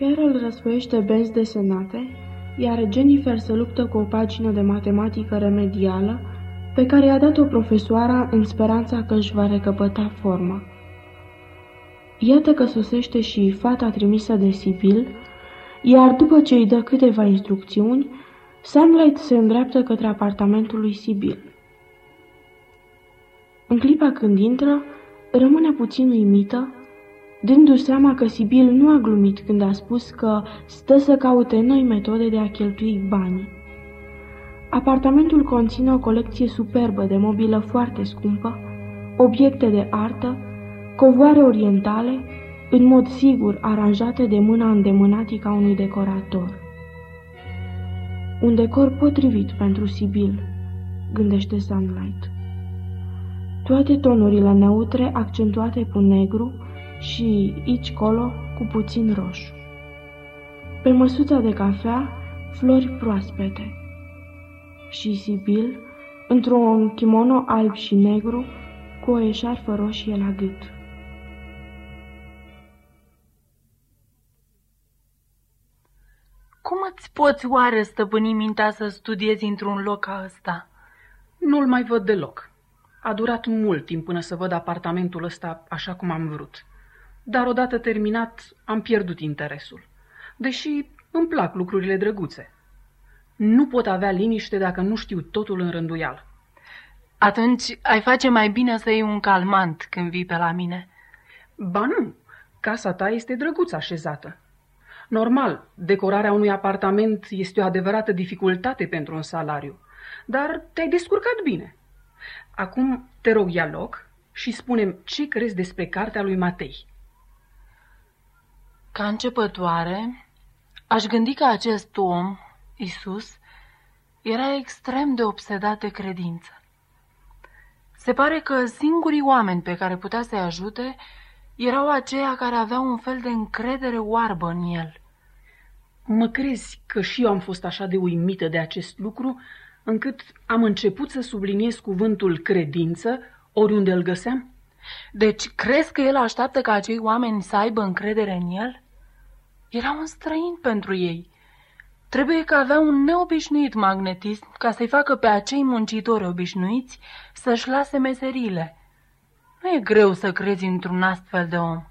Carol răsfoiește benzi desenate, iar Jennifer se luptă cu o pagină de matematică remedială pe care i-a dat-o profesoara în speranța că își va recăpăta forma. Iată că sosește și fata trimisă de Sibyl, iar după ce îi dă câteva instrucțiuni, Sunlight se îndreaptă către apartamentul lui Sibyl. În clipa când intră, rămâne puțin uimită, dându seama că Sibyl nu a glumit când a spus că stă să caute noi metode de a cheltui banii. Apartamentul conține o colecție superbă de mobilă foarte scumpă, obiecte de artă, covoare orientale, în mod sigur aranjate de mâna îndemânatică a unui decorator. Un decor potrivit pentru Sibyl, gândește Sunlight. Toate tonurile neutre accentuate cu negru și aici colo cu puțin roșu. Pe măsuța de cafea, flori proaspete. Și Sibyl, într-un kimono alb și negru, cu o eșarfă roșie la gât. Cum îți poți oare stăpâni mintea să studiezi într-un loc ca ăsta? Nu-l mai văd deloc. A durat mult timp până să văd apartamentul ăsta așa cum am vrut. Dar odată terminat, am pierdut interesul. Deși îmi plac lucrurile drăguțe. Nu pot avea liniște dacă nu știu totul în rânduială. Atunci ai face mai bine să iei un calmant când vii pe la mine. Ba nu, casa ta este drăguț așezată. Normal, decorarea unui apartament este o adevărată dificultate pentru un salariu, dar te-ai descurcat bine. Acum te rog ia loc și spunem ce crezi despre cartea lui Matei. Ca începătoare, aș gândi că acest om, Isus, era extrem de obsedat de credință. Se pare că singurii oameni pe care putea să-i ajute erau aceia care aveau un fel de încredere oarbă în el. Mă crezi că și eu am fost așa de uimită de acest lucru, încât am început să subliniez cuvântul credință oriunde îl găseam? Deci crezi că el așteaptă ca acei oameni să aibă încredere în el? Era un străin pentru ei. Trebuie că avea un neobișnuit magnetism ca să-i facă pe acei muncitori obișnuiți să-și lase meserile. Nu e greu să crezi într-un astfel de om.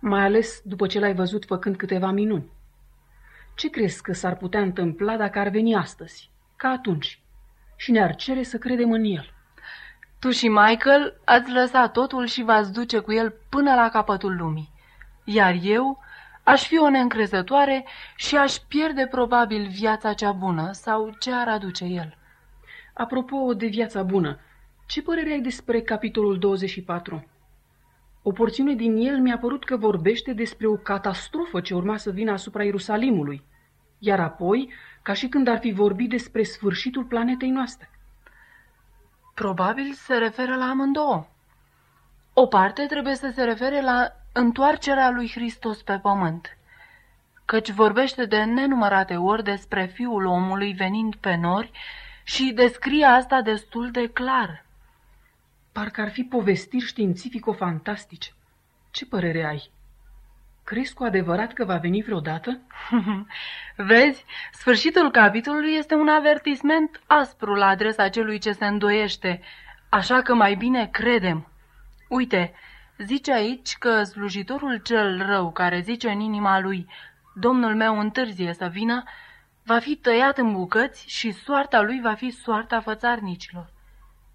Mai ales după ce l-ai văzut făcând câteva minuni. Ce crezi că s-ar putea întâmpla dacă ar veni astăzi, ca atunci, și ne-ar cere să credem în el? Tu și Michael ați lăsat totul și v-ați duce cu el până la capătul lumii. Iar eu aș fi o neîncrezătoare și aș pierde probabil viața cea bună sau ce ar aduce el. Apropo de viața bună, ce părere ai despre capitolul 24? O porțiune din el mi-a părut că vorbește despre o catastrofă ce urma să vină asupra Ierusalimului, iar apoi, ca și când ar fi vorbit despre sfârșitul planetei noastre. Probabil se referă la amândouă. O parte trebuie să se refere la întoarcerea lui Hristos pe pământ, căci vorbește de nenumărate ori despre Fiul omului venind pe nori și descrie asta destul de clar. Parcă ar fi povestiri științifico-fantastice. Ce părere ai? Crezi cu adevărat că va veni vreodată? Vezi, sfârșitul capitolului este un avertisment aspru la adresa celui ce se îndoiește, așa că mai bine credem. Uite, zice aici că slujitorul cel rău care zice în inima lui, Domnul meu întârzie să vină, va fi tăiat în bucăți și soarta lui va fi soarta fățarnicilor.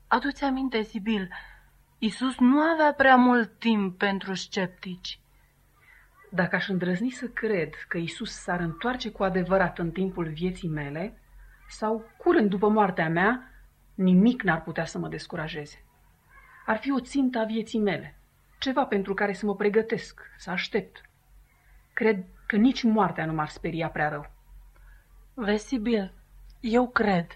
Adu-ți aminte, Sibil, Isus nu avea prea mult timp pentru sceptici. Dacă aș îndrăzni să cred că Isus s-ar întoarce cu adevărat în timpul vieții mele, sau curând după moartea mea, nimic n-ar putea să mă descurajeze. Ar fi o țintă a vieții mele, ceva pentru care să mă pregătesc, să aștept. Cred că nici moartea nu m-ar speria prea rău. Vezi, Sibil, eu cred.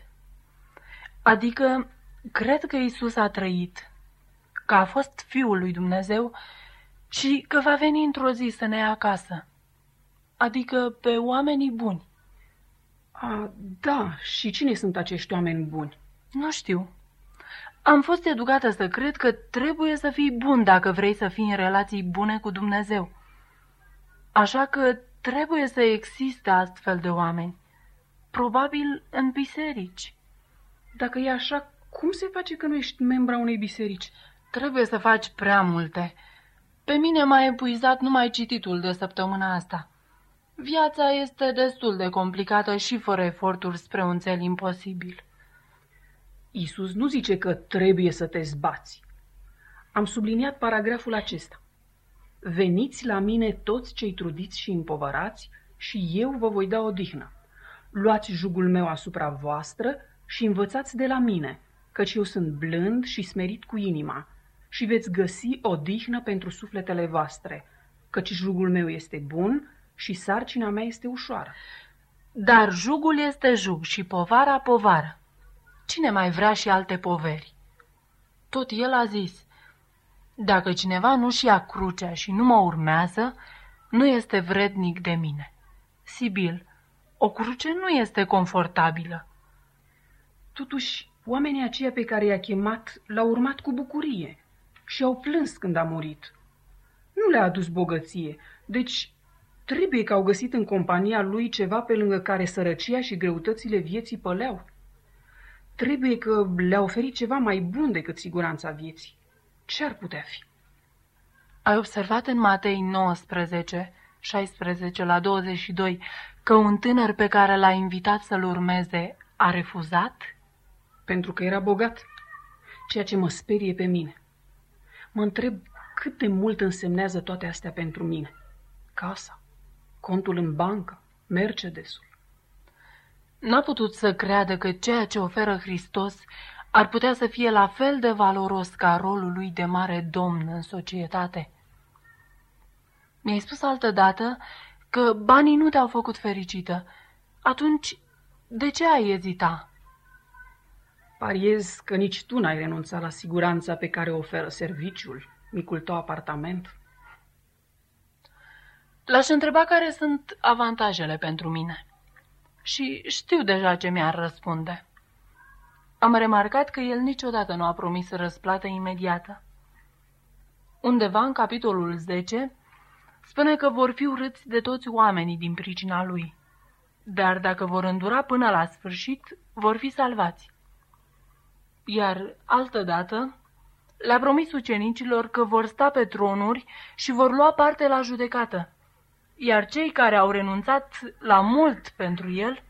Adică Cred că Isus a trăit, că a fost Fiul lui Dumnezeu și că va veni într-o zi să ne ia acasă. Adică pe oamenii buni. A, da, și cine sunt acești oameni buni? Nu știu. Am fost educată să cred că trebuie să fii bun dacă vrei să fii în relații bune cu Dumnezeu. Așa că Trebuie să existe astfel de oameni. Probabil în biserici. Dacă e așa, cum se face că nu ești membra unei biserici? Trebuie să faci prea multe. Pe mine m-a epuizat numai cititul de săptămâna asta. Viața este destul de complicată și fără eforturi spre un cel imposibil. Isus nu zice că trebuie să te zbați. Am subliniat paragraful acesta. Veniți la mine toți cei trudiți și împovărați și eu vă voi da odihnă. Luați jugul meu asupra voastră și învățați de la mine, căci eu sunt blând și smerit cu inima și veți găsi odihnă pentru sufletele voastre, căci jugul meu este bun și sarcina mea este ușoară. Dar jugul este jug și povara povară. Cine mai vrea și alte poveri? Tot el a zis, dacă cineva nu-și ia crucea și nu mă urmează, nu este vrednic de mine. Sibil, o cruce nu este confortabilă. Totuși, oamenii aceia pe care i-a chemat l-au urmat cu bucurie și au plâns când a murit. Nu le-a adus bogăție, deci trebuie că au găsit în compania lui ceva pe lângă care sărăcia și greutățile vieții păleau. Trebuie că le-a oferit ceva mai bun decât siguranța vieții. Ce ar putea fi? Ai observat în Matei 19, 16 la 22 că un tânăr pe care l-a invitat să-l urmeze a refuzat? Pentru că era bogat, ceea ce mă sperie pe mine. Mă întreb cât de mult însemnează toate astea pentru mine. Casa, contul în bancă, Mercedesul. N-a putut să creadă că ceea ce oferă Hristos ar putea să fie la fel de valoros ca rolul lui de mare domn în societate. Mi-ai spus altădată că banii nu te-au făcut fericită. Atunci, de ce ai ezita? Pariez că nici tu n-ai renunțat la siguranța pe care o oferă serviciul, micul tău apartament. L-aș întreba care sunt avantajele pentru mine. Și știu deja ce mi-ar răspunde. Am remarcat că el niciodată nu a promis răsplată imediată. Undeva în capitolul 10 spune că vor fi urâți de toți oamenii din pricina lui, dar dacă vor îndura până la sfârșit, vor fi salvați. Iar altădată le-a promis ucenicilor că vor sta pe tronuri și vor lua parte la judecată, iar cei care au renunțat la mult pentru el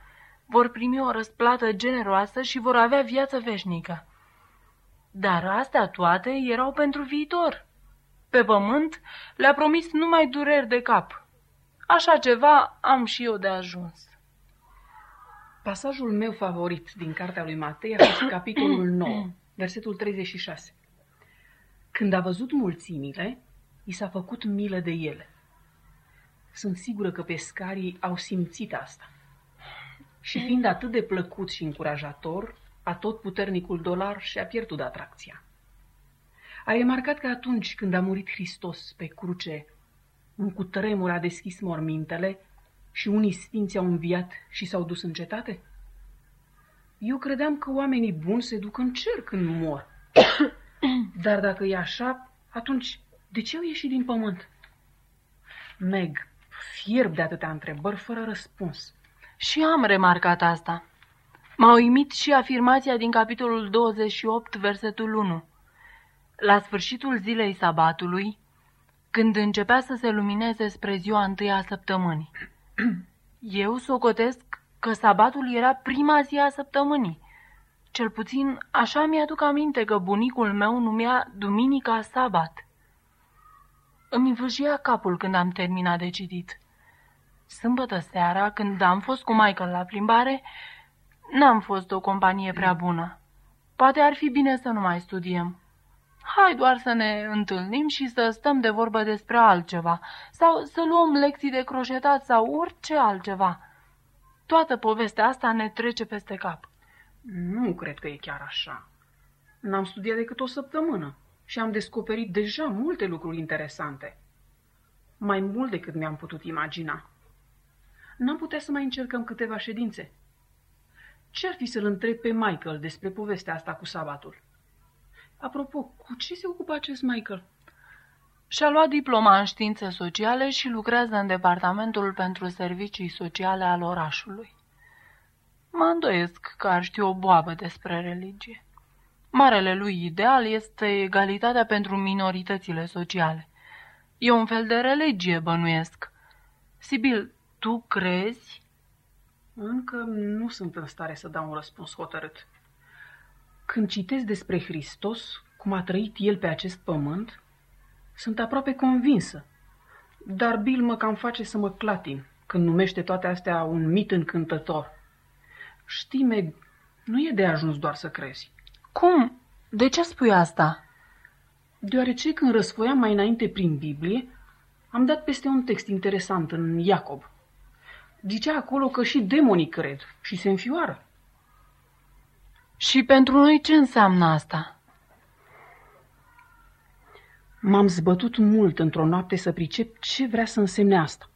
vor primi o răsplată generoasă și vor avea viață veșnică. Dar astea toate erau pentru viitor. Pe pământ le-a promis numai dureri de cap. Așa ceva am și eu de ajuns. Pasajul meu favorit din cartea lui Matei a fost capitolul 9, versetul 36. Când a văzut mulțimile, i s-a făcut milă de ele. Sunt sigură că pescarii au simțit asta. Și fiind atât de plăcut și încurajator, a tot puternicul dolar și-a pierdut atracția. A remarcat că atunci când a murit Hristos pe cruce, un cutremur a deschis mormintele și unii sfinți au înviat și s-au dus în cetate? Eu credeam că oamenii buni se duc în cer când mor. Dar dacă e așa, atunci de ce au ieșit din pământ? Meg, fierb de atâtea întrebări fără răspuns. Și am remarcat asta. M-a uimit și afirmația din capitolul 28, versetul 1. La sfârșitul zilei sabatului, când începea să se lumineze spre ziua întâia a săptămânii. Eu socotesc că sabatul era prima zi a săptămânii. Cel puțin așa mi-aduc aminte că bunicul meu numea Duminica Sabat. Îmi învârșia capul când am terminat de citit. Sâmbătă seara, când am fost cu Michael la plimbare, n-am fost o companie prea bună. Poate ar fi bine să nu mai studiem. Hai doar să ne întâlnim și să stăm de vorbă despre altceva, sau să luăm lecții de croșetat sau orice altceva. Toată povestea asta ne trece peste cap. Nu cred că e chiar așa. N-am studiat decât o săptămână și am descoperit deja multe lucruri interesante. Mai mult decât mi-am putut imagina. N-am putea să mai încercăm câteva ședințe. Ce-ar fi să-l întreb pe Michael despre povestea asta cu sabatul? Apropo, cu ce se ocupă acest Michael? Și-a luat diploma în științe sociale și lucrează în departamentul pentru servicii sociale al orașului. Mă îndoiesc că ar ști o boabă despre religie. Marele lui ideal este egalitatea pentru minoritățile sociale. E un fel de religie, bănuiesc. Sibil, tu crezi? Încă nu sunt în stare să dau un răspuns hotărât. Când citesc despre Hristos, cum a trăit El pe acest pământ, sunt aproape convinsă. Dar Bill mă cam face să mă clatin când numește toate astea un mit încântător. Știi, Meg, nu e de ajuns doar să crezi. Cum? De ce spui asta? Deoarece când răsfoiam mai înainte prin Biblie, am dat peste un text interesant în Iacob. Zicea acolo că și demonii cred și se înfioară. Și pentru noi ce înseamnă asta? M-am zbătut mult într-o noapte să pricep ce vrea să însemne asta.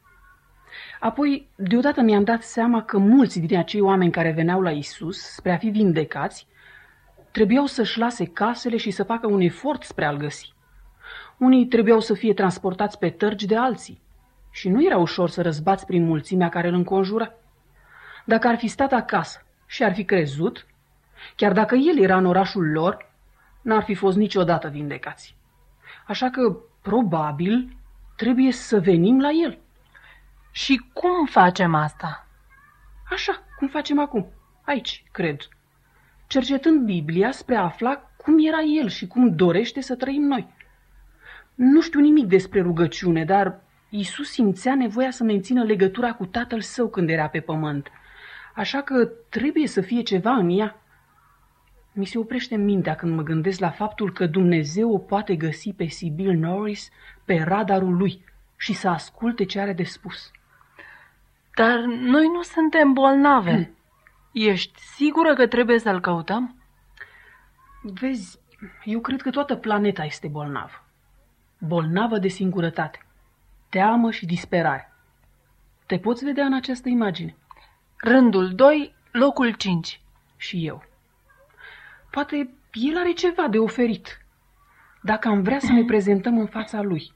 Apoi, deodată mi-am dat seama că mulți din acei oameni care veneau la Isus spre a fi vindecați, trebuiau să-și lase casele și să facă un efort spre a-l găsi. Unii trebuiau să fie transportați pe tărgi de alții și nu era ușor să răzbați prin mulțimea care îl înconjura. Dacă ar fi stat acasă și ar fi crezut, chiar dacă el era în orașul lor, n-ar fi fost niciodată vindecați. Așa că, probabil, trebuie să venim la el. Și cum facem asta? Așa, cum facem acum, aici, cred. Cercetând Biblia spre a afla cum era el și cum dorește să trăim noi. Nu știu nimic despre rugăciune, dar Isus simțea nevoia să mențină legătura cu tatăl său când era pe pământ. Așa că trebuie să fie ceva în ea. Mi se oprește mintea când mă gândesc la faptul că Dumnezeu o poate găsi pe Sibyl Norris pe radarul lui și să asculte ce are de spus. Dar noi nu suntem bolnave. Hmm. Ești sigură că trebuie să-l căutăm? Vezi, eu cred că toată planeta este bolnavă. Bolnavă de singurătate, teamă și disperare. Te poți vedea în această imagine. Rândul 2, locul 5. Și eu. Poate el are ceva de oferit. Dacă am vrea să ne prezentăm în fața lui.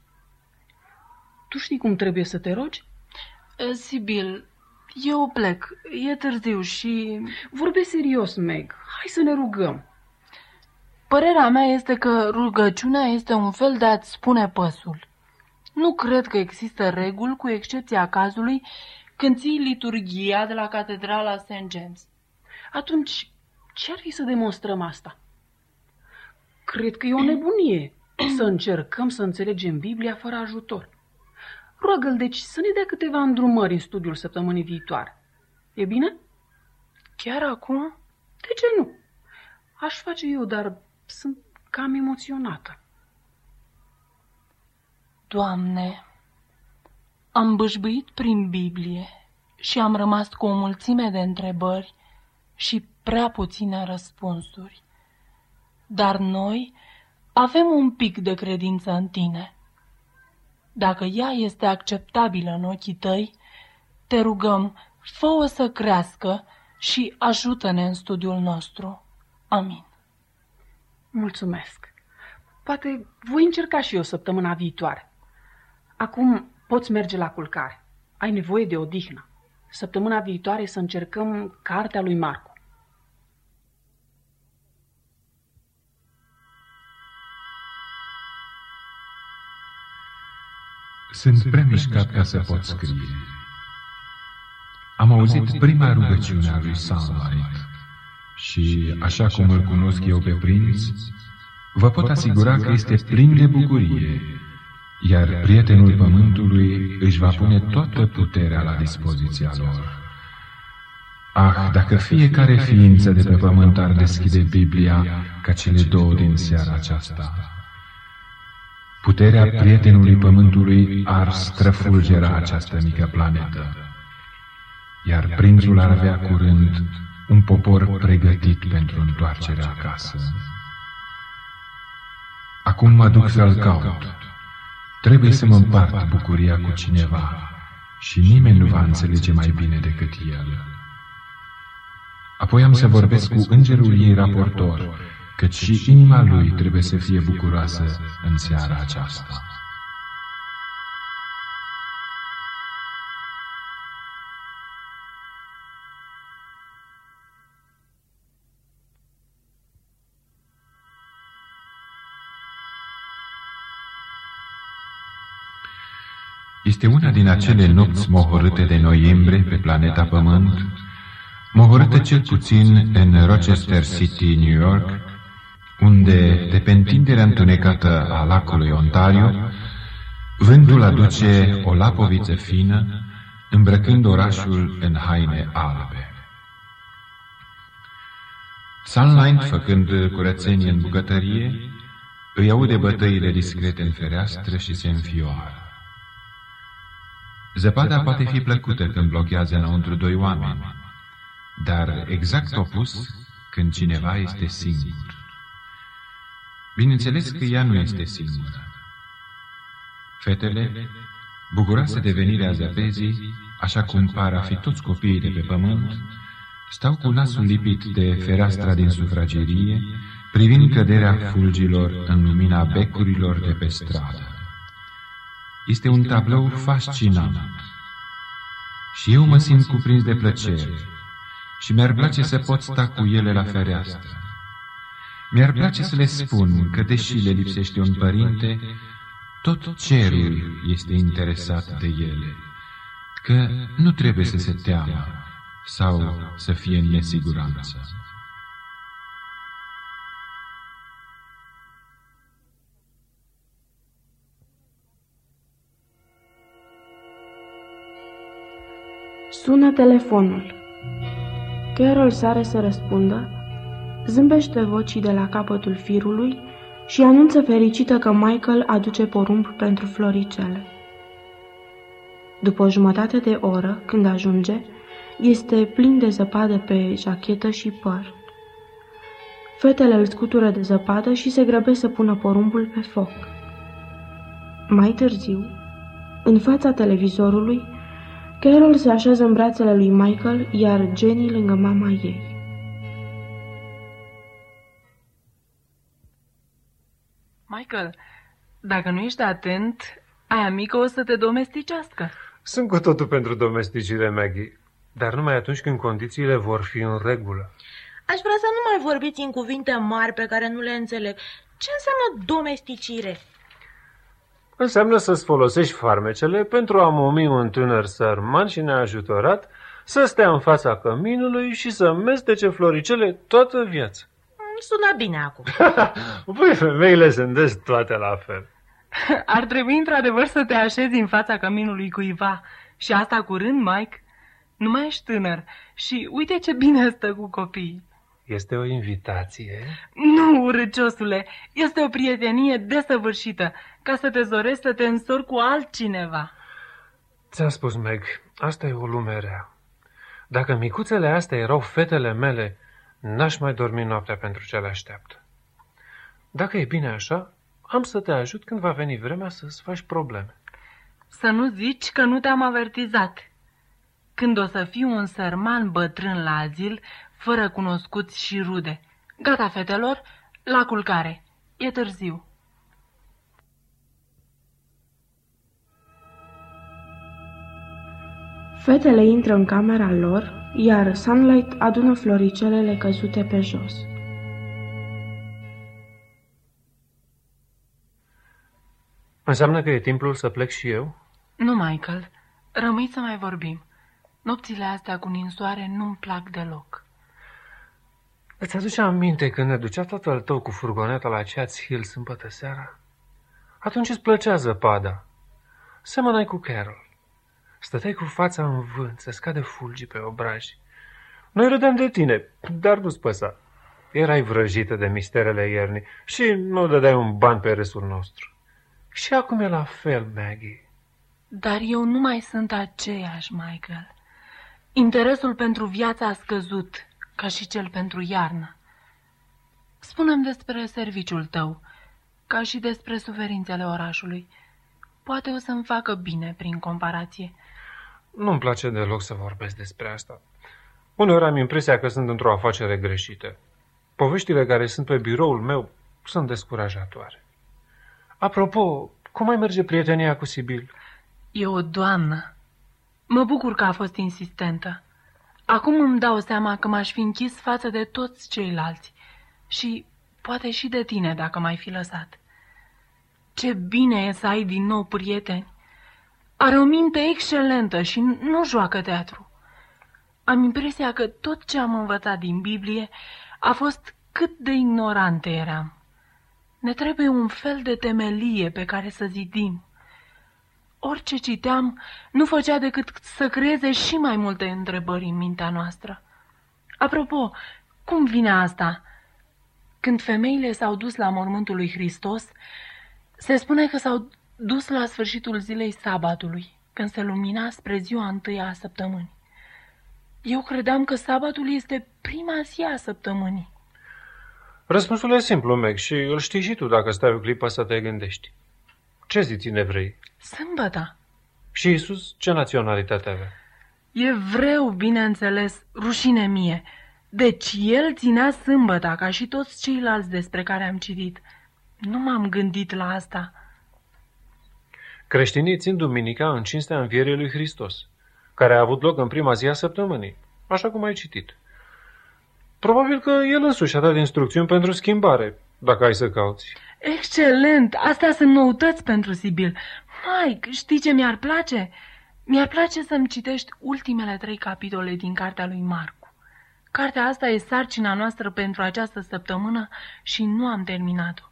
Tu știi cum trebuie să te rogi? Sibil, eu plec. E târziu și... Vorbe serios, Meg. Hai să ne rugăm. Părerea mea este că rugăciunea este un fel de a-ți spune păsul. Nu cred că există reguli, cu excepția cazului când ții liturgia de la catedrala St. James. Atunci, ce ar fi să demonstrăm asta? Cred că e o nebunie să încercăm să înțelegem Biblia fără ajutor. Roagă-l deci să ne dea câteva îndrumări în studiul săptămânii viitoare. E bine? Chiar acum? De ce nu? Aș face eu, dar sunt cam emoționată. Doamne, am bâșbâit prin Biblie și am rămas cu o mulțime de întrebări și prea puține răspunsuri. Dar noi avem un pic de credință în tine. Dacă ea este acceptabilă în ochii tăi, te rugăm, fă-o să crească și ajută-ne în studiul nostru. Amin. Mulțumesc. Poate voi încerca și eu săptămâna viitoare. Acum poți merge la culcare. Ai nevoie de odihnă. Săptămâna viitoare să încercăm cartea lui Marcu. Sunt prea mișcat ca să pot scrie. Am auzit prima rugăciune a lui Sunlight și, așa cum îl cunosc eu pe prinț, vă pot asigura că este plin de bucurie, iar prietenul pământului își va pune toată puterea la dispoziția lor. Ah, dacă fiecare ființă de pe pământ ar deschide Biblia ca cele două din seara aceasta, Puterea prietenului pământului ar străfulgera această mică planetă, iar prințul ar avea curând un popor pregătit pentru întoarcerea acasă. Acum mă duc să-l caut. Trebuie să mă împart bucuria cu cineva și nimeni nu va înțelege mai bine decât el. Apoi am să vorbesc cu îngerul ei raportor, cât și inima lui trebuie să fie bucuroasă în seara aceasta. Este una din acele nopți mohorâte de noiembrie pe planeta Pământ, mohorâtă cel puțin în Rochester City, New York, unde, de pe întinderea întunecată a lacului Ontario, vântul aduce o lapoviță fină, îmbrăcând orașul în haine albe. Sunlight, făcând curățenie în bucătărie, îi aude bătăile discrete în fereastră și se înfioară. Zăpada poate fi plăcută când blochează înăuntru doi oameni, dar exact opus când cineva este singur. Bineînțeles că ea nu este singură. Fetele, bucuroase de venirea zăpezii, așa cum par a fi toți copiii de pe pământ, stau cu nasul lipit de fereastra din sufragerie, privind căderea fulgilor în lumina becurilor de pe stradă. Este un tablou fascinant. Și eu mă simt cuprins de plăcere și mi-ar place să pot sta cu ele la fereastră. Mi-ar place să le spun că, deși le lipsește un părinte, tot cerul este interesat de ele, că nu trebuie să se teamă sau să fie în nesiguranță. Sună telefonul. Carol sare să răspundă, zâmbește vocii de la capătul firului și anunță fericită că Michael aduce porumb pentru floricele. După o jumătate de oră, când ajunge, este plin de zăpadă pe jachetă și păr. Fetele îl scutură de zăpadă și se grăbesc să pună porumbul pe foc. Mai târziu, în fața televizorului, Carol se așează în brațele lui Michael, iar Jenny lângă mama ei. Michael, dacă nu ești atent, aia mică o să te domesticească. Sunt cu totul pentru domesticire, Maggie, dar numai atunci când condițiile vor fi în regulă. Aș vrea să nu mai vorbiți în cuvinte mari pe care nu le înțeleg. Ce înseamnă domesticire? Înseamnă să-ți folosești farmecele pentru a mumi un tânăr sărman și neajutorat să stea în fața căminului și să mestece floricele toată viața. Sună bine acum. Păi, femeile sunt des toate la fel. Ar trebui într-adevăr să te așezi în fața căminului cuiva. Și asta curând, Mike? Nu mai ești tânăr și uite ce bine stă cu copiii. Este o invitație? Nu, urâciosule, este o prietenie desăvârșită, ca să te zoresc să te însori cu altcineva. Ți-am spus, Meg, asta e o lume rea. Dacă micuțele astea erau fetele mele, n-aș mai dormi noaptea pentru ce le așteaptă. Dacă e bine așa, am să te ajut când va veni vremea să-ți faci probleme. Să nu zici că nu te-am avertizat. Când o să fiu un sărman bătrân la azil, fără cunoscuți și rude. Gata, fetelor, la culcare. E târziu. Fetele intră în camera lor, iar Sunlight adună floricelele căzute pe jos. Înseamnă că e timpul să plec și eu? Nu, Michael. Rămâi să mai vorbim. Nopțile astea cu ninsoare nu-mi plac deloc. Îți aduce aminte când ne ducea tatăl tău cu furgoneta la Chats Hill sâmbătă seara? Atunci îți plăcea zăpada. Semănai cu Carol. Stăteai cu fața în vânt, să scade fulgi pe obraji. Noi râdem de tine, dar nu-ți păsa. Erai vrăjită de misterele iernii și nu dădeai un ban pe râsul nostru. Și acum e la fel, Maggie. Dar eu nu mai sunt aceeași, Michael. Interesul pentru viața a scăzut, ca și cel pentru iarnă. Spunem despre serviciul tău, ca și despre suferințele orașului. Poate o să-mi facă bine prin comparație. Nu-mi place deloc să vorbesc despre asta. Uneori am impresia că sunt într-o afacere greșită. Poveștile care sunt pe biroul meu sunt descurajatoare. Apropo, cum mai merge prietenia cu Sibil? E o doamnă. Mă bucur că a fost insistentă. Acum îmi dau seama că m-aș fi închis față de toți ceilalți și poate și de tine dacă m-ai fi lăsat. Ce bine e să ai din nou prieteni. Are o minte excelentă și nu joacă teatru. Am impresia că tot ce am învățat din Biblie a fost cât de ignorante eram. Ne trebuie un fel de temelie pe care să zidim. Orice citeam nu făcea decât să creeze și mai multe întrebări în mintea noastră. Apropo, cum vine asta? Când femeile s-au dus la mormântul lui Hristos, se spune că s-au dus la sfârșitul zilei sabatului, când se lumina spre ziua întâia a săptămânii. Eu credeam că sabatul este prima zi a săptămânii. Răspunsul e simplu, Meg, și îl știi și tu dacă stai o clipă să te gândești. Ce ziți în evrei? Sâmbăta. Și Isus ce naționalitate avea? Evreu, bineînțeles, rușine mie. Deci el ținea sâmbăta, ca și toți ceilalți despre care am citit. Nu m-am gândit la asta. Creștinii țin duminica în cinstea învierii lui Hristos, care a avut loc în prima zi a săptămânii, așa cum ai citit. Probabil că el însuși a dat instrucțiuni pentru schimbare, dacă ai să cauți. Excelent! Astea sunt noutăți pentru Sibil. Mike, știi ce mi-ar place? Mi-ar place să-mi citești ultimele trei capitole din cartea lui Marcu. Cartea asta e sarcina noastră pentru această săptămână și nu am terminat-o.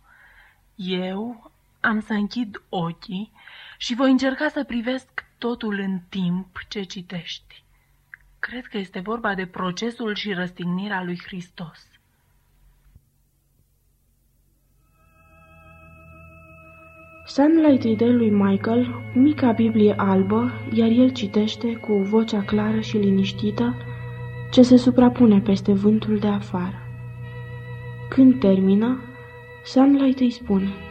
Eu am să închid ochii și voi încerca să privesc totul în timp ce citești. Cred că este vorba de procesul și răstignirea lui Hristos. Sunlight îi dă lui Michael mica Biblie albă, iar el citește cu vocea clară și liniștită ce se suprapune peste vântul de afară. Când termină, Sunlight îi spune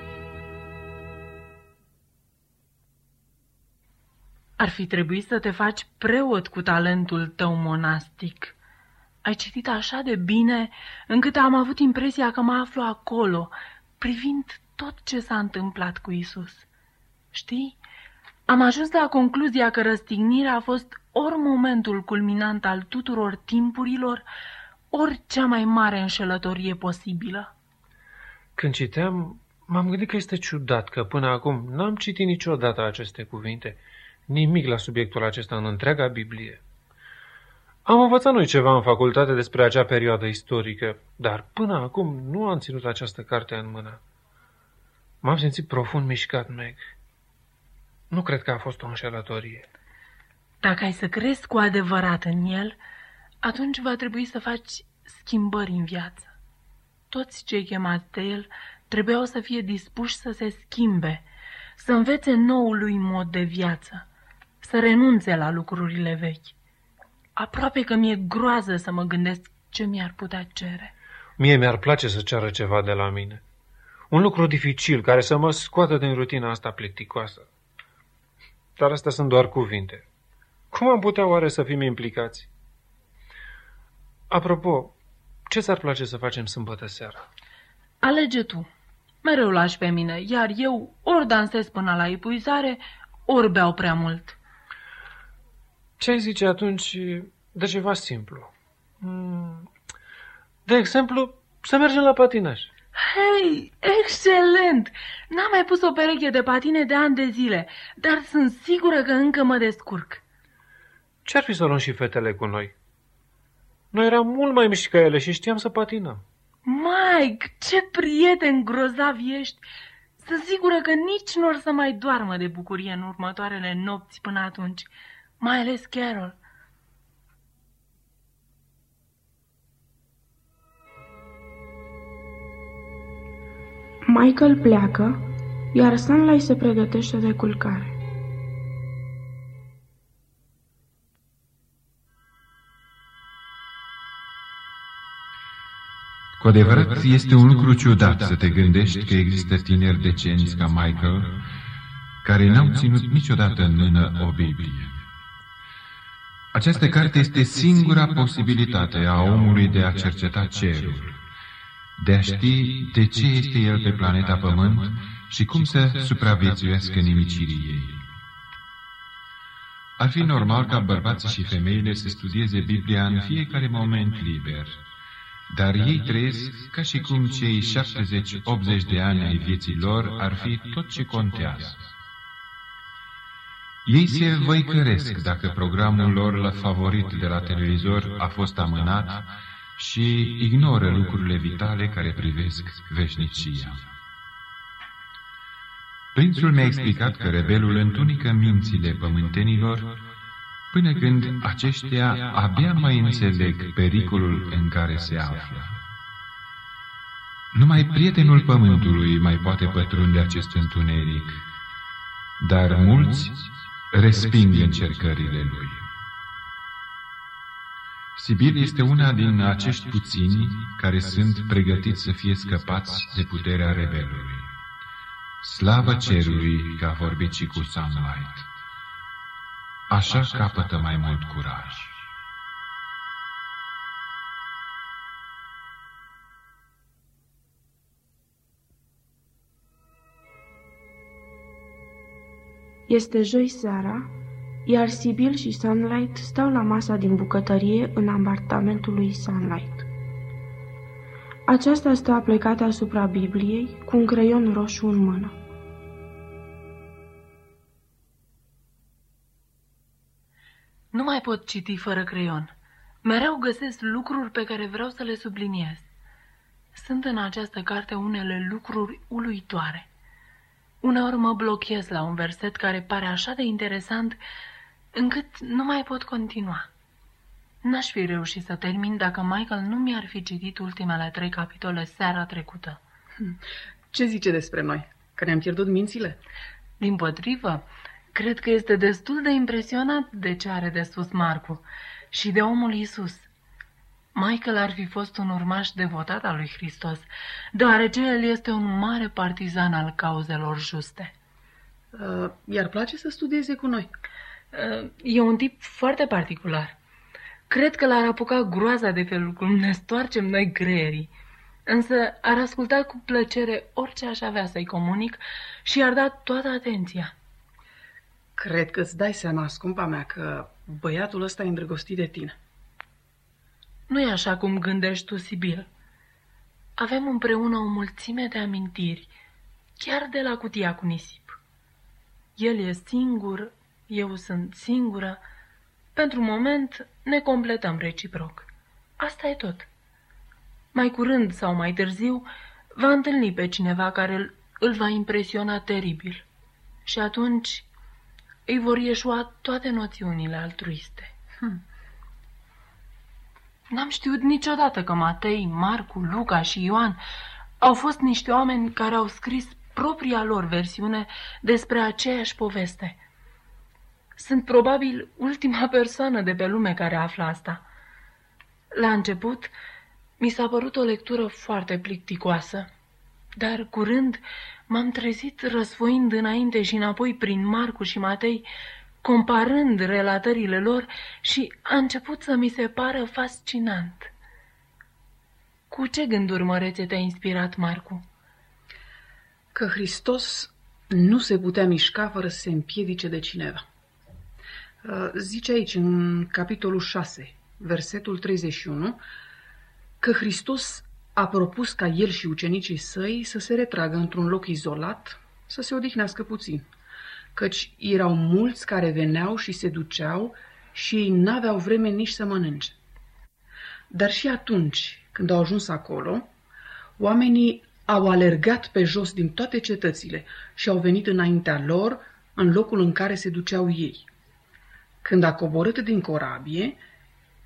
Ar fi trebuit să te faci preot cu talentul tău monastic. Ai citit așa de bine încât am avut impresia că mă aflu acolo, privind tot ce s-a întâmplat cu Isus. Știi? Am ajuns la concluzia că răstignirea a fost ori momentul culminant al tuturor timpurilor, ori cea mai mare înșelătorie posibilă. Când citeam, m-am gândit că este ciudat că până acum n-am citit niciodată aceste cuvinte, nimic la subiectul acesta în întreaga Biblie. Am învățat noi ceva în facultate despre acea perioadă istorică, dar până acum nu am ținut această carte în mână. M-am simțit profund mișcat, Meg. Nu cred că a fost o înșelătorie. Dacă ai să crezi cu adevărat în el, atunci va trebui să faci schimbări în viață. Toți cei chemați de el trebuiau să fie dispuși să se schimbe, să învețe noului mod de viață, să renunțe la lucrurile vechi. Aproape că mi-e groază să mă gândesc ce mi-ar putea cere. Mie mi-ar place să ceară ceva de la mine. Un lucru dificil care să mă scoată din rutina asta plicticoasă. Dar astea sunt doar cuvinte. Cum am putea oare să fim implicați? Apropo, ce ți-ar place să facem sâmbătă seara? Alege tu. Mereu lași pe mine, iar eu ori dansez până la epuizare, ori beau prea mult. Ce ai zice atunci de ceva simplu? Hmm, de exemplu, să mergem la patinaj. Hei, excelent! N-am mai pus o pereche de patine de ani de zile, dar sunt sigură că încă mă descurc. Ce-ar fi să luăm și fetele cu noi? Noi eram mult mai mici ca ele și știam să patinăm. Mike, ce prieten grozav ești! Sunt sigură că nici nu or să mai doarmă de bucurie în următoarele nopți până atunci, mai ales Carol. Michael pleacă, iar Stanley se pregătește de culcare. Cu adevărat, este un lucru ciudat să te gândești că există tineri decenți ca Michael care n-au ținut niciodată în mână o Biblie. Această carte este singura posibilitate a omului de a cerceta cerul, de a ști de ce este el pe planeta Pământ și cum să supraviețuiască nimicirii ei. Ar fi normal ca bărbații și femeile să studieze Biblia în fiecare moment liber, dar ei trăiesc ca și cum cei 70-80 de ani ai vieții lor ar fi tot ce contează. Ei se văicăresc dacă programul lor favorit de la televizor a fost amânat și ignoră lucrurile vitale care privesc veșnicia. Prințul mi-a explicat că rebelul întunică mințile pământenilor până când aceștia abia mai înțeleg pericolul în care se află. Numai prietenul pământului mai poate pătrunde acest întuneric, dar mulți resping încercările lui. Sibir este una din acești puțini care sunt pregătiți să fie scăpați de puterea rebelului. Slavă cerului că a vorbit și cu Sunlight. Așa capătă mai mult curaj. Este joi seara, iar Sibyl și Sunlight stau la masa din bucătărie în apartamentul lui Sunlight. Aceasta stă aplecată asupra Bibliei, cu un creion roșu în mână. Nu mai pot citi fără creion. Mereu găsesc lucruri pe care vreau să le subliniez. Sunt în această carte unele lucruri uluitoare. Uneori mă blochez la un verset care pare așa de interesant încât nu mai pot continua. N-aș fi reușit să termin dacă Michael nu mi-ar fi citit ultimele trei capitole seara trecută. Ce zice despre noi? Că ne-am pierdut mințile? Din potrivă, cred că este destul de impresionat de ce are de sus Marcu și de omul Isus. Michael ar fi fost un urmaș devotat al lui Hristos, deoarece el este un mare partizan al cauzelor juste. Uh, iar place să studieze cu noi. Uh, e un tip foarte particular. Cred că l-ar apuca groaza de felul cum ne stoarcem noi greierii. Însă ar asculta cu plăcere orice aș avea să-i comunic și ar da toată atenția. Cred că îți dai seama, scumpa mea, că băiatul ăsta e îndrăgostit de tine. Nu e așa cum gândești tu, Sibil. Avem împreună o mulțime de amintiri, chiar de la cutia cu nisip. El e singur, eu sunt singură. Pentru moment ne completăm reciproc. Asta e tot. Mai curând sau mai târziu va întâlni pe cineva care îl va impresiona teribil. Și atunci îi vor ieșua toate noțiunile altruiste. Hm. N-am știut niciodată că Matei, Marcu, Luca și Ioan au fost niște oameni care au scris propria lor versiune despre aceeași poveste. Sunt probabil ultima persoană de pe lume care află asta. La început, mi s-a părut o lectură foarte plicticoasă, dar curând m-am trezit răsfoind înainte și înapoi prin Marcu și Matei, comparând relatările lor și a început să mi se pară fascinant. Cu ce gânduri mărețe te-a inspirat, Marcu? Că Hristos nu se putea mișca fără să se împiedice de cineva. Uh, zice aici, în capitolul 6, versetul 31, că Hristos a propus ca el și ucenicii săi să se retragă într-un loc izolat, să se odihnească puțin, căci erau mulți care veneau și se duceau și ei n-aveau vreme nici să mănânce. Dar și atunci, când au ajuns acolo, oamenii au alergat pe jos din toate cetățile și au venit înaintea lor în locul în care se duceau ei. Când a coborât din corabie,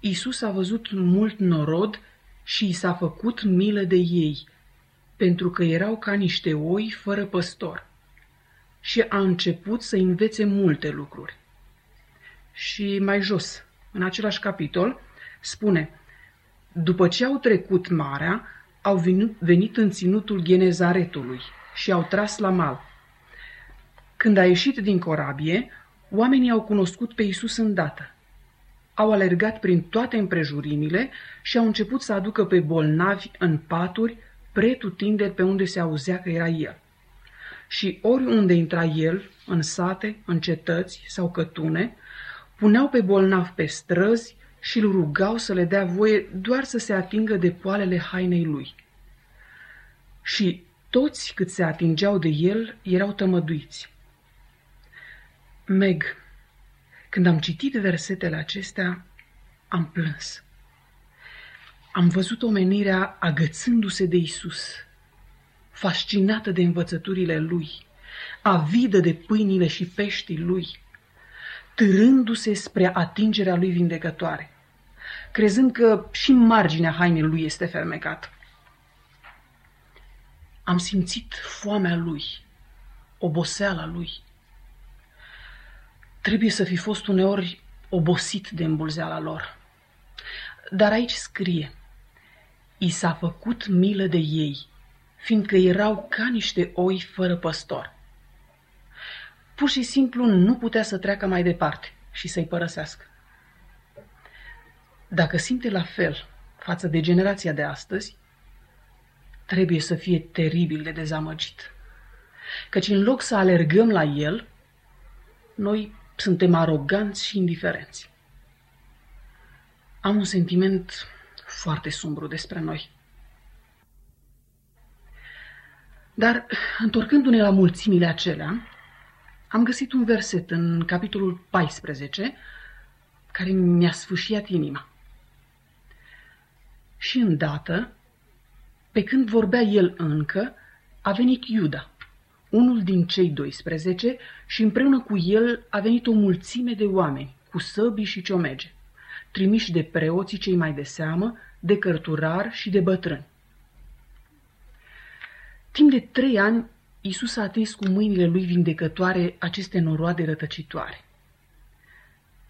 Isus a văzut mult norod și i s-a făcut milă de ei, pentru că erau ca niște oi fără păstor. Și a început să învețe multe lucruri. Și mai jos, în același capitol, spune, după ce au trecut marea, au venit, venit în ținutul Genezaretului și au tras la mal. Când a ieșit din corabie, oamenii au cunoscut pe Isus îndată au alergat prin toate împrejurimile și au început să aducă pe bolnavi în paturi, pretutinderi pe unde se auzea că era el. Și oriunde intra el, în sate, în cetăți sau cătune, puneau pe bolnav pe străzi și îl rugau să le dea voie doar să se atingă de poalele hainei lui. Și toți cât se atingeau de el erau tămăduiți. Meg, Când am citit versetele acestea, am plâns. Am văzut omenirea agățându-se de Isus, fascinată de învățăturile lui, avidă de pâinile și peștii lui, târându-se spre atingerea lui vindecătoare, crezând că și marginea hainei lui este fermecată. Am simțit foamea lui, oboseala lui. Trebuie să fi fost uneori obosit de îmbulzeala lor. Dar aici scrie, i s-a făcut milă de ei, fiindcă erau ca niște oi fără păstor. Pur și simplu nu putea să treacă mai departe și să-i părăsească. Dacă simte la fel față de generația de astăzi, trebuie să fie teribil de dezamăgit. Căci în loc să alergăm la el, noi suntem aroganți și indiferenți. Am un sentiment foarte sumbru despre noi. Dar, întorcându-ne la mulțimile acelea, am găsit un verset în capitolul 14 care mi-a sfâșiat inima. Și îndată, pe când vorbea el încă, a venit Iuda, unul din cei 12, și împreună cu el a venit o mulțime de oameni, cu săbii și ciomege, trimiși de preoții cei mai de seamă, de cărturari și de bătrâni. Timp de trei ani, Isus a atins cu mâinile lui vindecătoare aceste noroade rătăcitoare.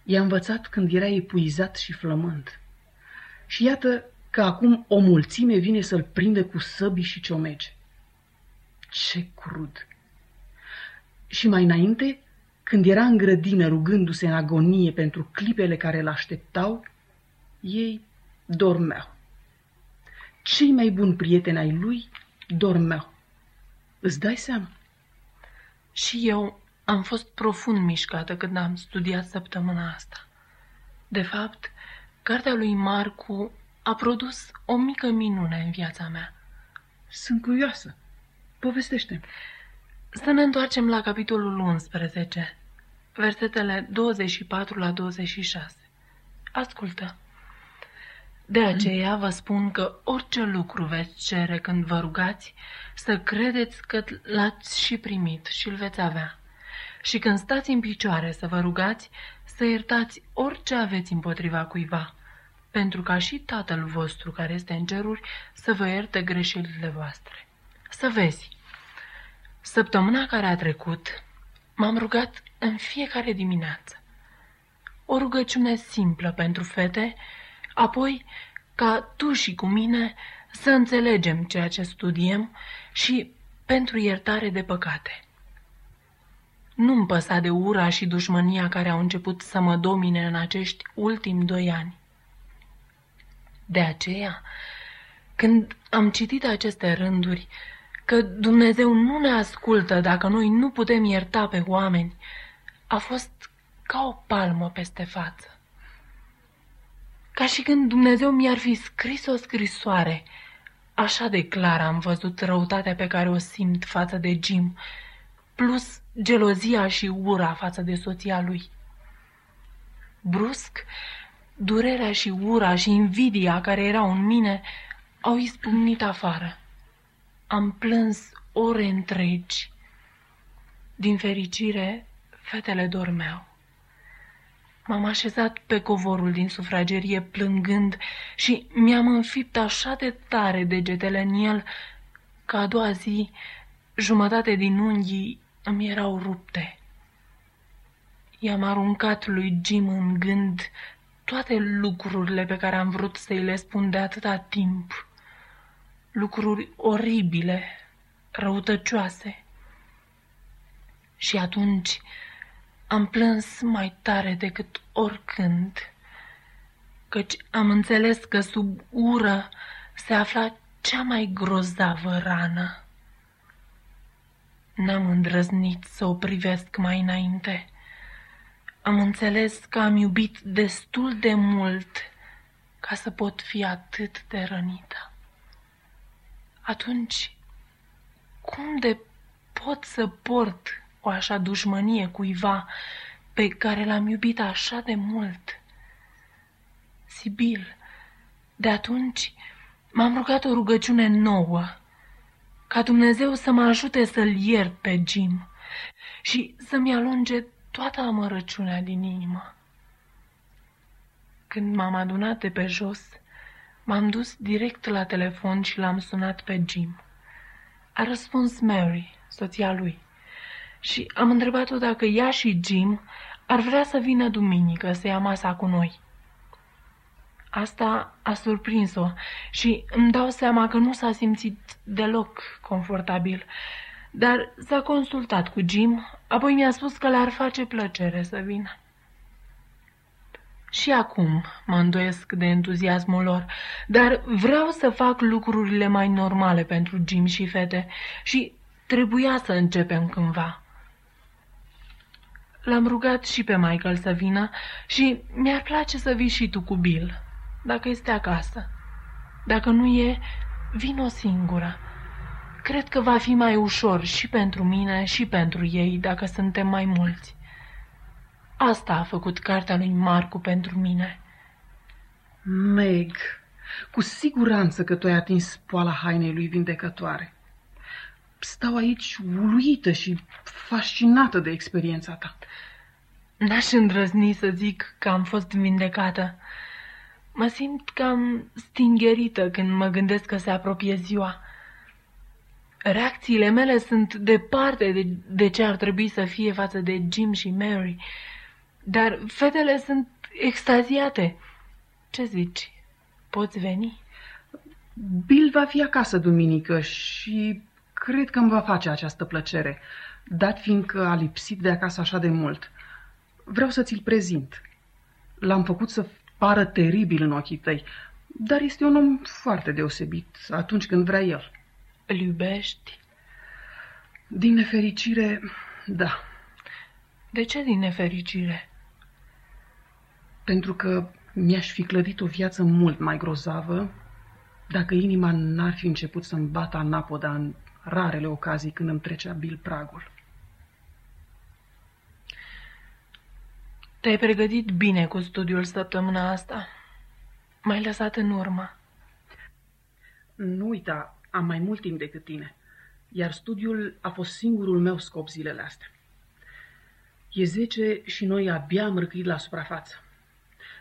I-a învățat când era epuizat și flămând. Și iată că acum o mulțime vine să-l prindă cu săbii și ciomege. Ce crud! Și mai înainte, când era în grădină rugându-se în agonie pentru clipele care îl așteptau, ei dormeau. Cei mai buni prieteni ai lui dormeau. Îți dai seama? Și eu am fost profund mișcată când am studiat săptămâna asta. De fapt, cartea lui Marcu a produs o mică minune în viața mea. Sunt curioasă. Povestește. Să ne întoarcem la capitolul 11, versetele 24 la 26. Ascultă. De aceea vă spun că orice lucru veți cere când vă rugați, să credeți că l-ați și primit și îl veți avea. Și când stați în picioare să vă rugați, să iertați orice aveți împotriva cuiva, pentru ca și Tatăl vostru care este în ceruri să vă ierte greșelile voastre. Să vezi, săptămâna care a trecut, m-am rugat în fiecare dimineață. O rugăciune simplă pentru fete, apoi ca tu și cu mine să înțelegem ceea ce studiem și pentru iertare de păcate. Nu-mi păsa de ura și dușmânia care au început să mă domine în acești ultimi doi ani. De aceea, când am citit aceste rânduri, că Dumnezeu nu ne ascultă dacă noi nu putem ierta pe oameni, a fost ca o palmă peste față. Ca și când Dumnezeu mi-ar fi scris o scrisoare, așa de clar am văzut răutatea pe care o simt față de Jim, plus gelozia și ura față de soția lui. Brusc, durerea și ura și invidia care erau în mine au izbucnit afară. Am plâns ore întregi. Din fericire, fetele dormeau. M-am așezat pe covorul din sufragerie plângând și mi-am înfipt așa de tare degetele în el că a doua zi jumătate din unghii îmi erau rupte. I-am aruncat lui Jim în gând toate lucrurile pe care am vrut să-i le spun de atâta timp. Lucruri oribile, răutăcioase. Și atunci am plâns mai tare decât oricând, căci am înțeles că sub ură se afla cea mai grozavă rană. N-am îndrăznit să o privesc mai înainte. Am înțeles că am iubit destul de mult ca să pot fi atât de rănită. Atunci, cum de pot să port o așa dușmănie cuiva pe care l-am iubit așa de mult. Sibil, de atunci m-am rugat o rugăciune nouă, ca Dumnezeu să mă ajute să-l iert pe Jim și să-mi alunge toată amărăciunea din inimă. Când m-am adunat de pe jos, m-am dus direct la telefon și l-am sunat pe Jim. A răspuns Mary, soția lui, și am întrebat-o dacă ea și Jim ar vrea să vină duminică să ia masa cu noi. Asta a surprins-o și îmi dau seama că nu s-a simțit deloc confortabil, dar s-a consultat cu Jim, apoi mi-a spus că le-ar face plăcere să vină. Și acum mă îndoiesc de entuziasmul lor, dar vreau să fac lucrurile mai normale pentru Jim și fete și trebuia să începem cândva. L-am rugat și pe Michael să vină și mi-ar place să vii și tu cu Bill, dacă este acasă. Dacă nu e, vin o singură. Cred că va fi mai ușor și pentru mine și pentru ei dacă suntem mai mulți. Asta a făcut cartea lui Marcu pentru mine. Meg, cu siguranță că tu ai atins poala hainei lui vindecătoare. Stau aici uluită și fascinată de experiența ta. N-aș îndrăzni să zic că am fost vindecată. Mă simt cam stingerită când mă gândesc că se apropie ziua. Reacțiile mele sunt departe de, de ce ar trebui să fie față de Jim și Mary, dar fetele sunt extaziate. Ce zici? Poți veni? Bill va fi acasă duminică și cred că îmi va face această plăcere, dat fiindcă a lipsit de acasă așa de mult. Vreau să ți-l prezint. L-am făcut să pară teribil în ochii tăi, dar este un om foarte deosebit atunci când vrea el. Îl iubești? Din nefericire, da. De ce din nefericire? Pentru că mi-aș fi clădit o viață mult mai grozavă dacă inima n-ar fi început să-mi bată anapoda în rarele ocazii când îmi trecea bil pragul. Te-ai pregătit bine cu studiul săptămâna asta. M-ai lăsat în urmă. Nu uita, am mai mult timp decât tine, iar studiul a fost singurul meu scop zilele astea. E zece și noi abia am răcrit la suprafață.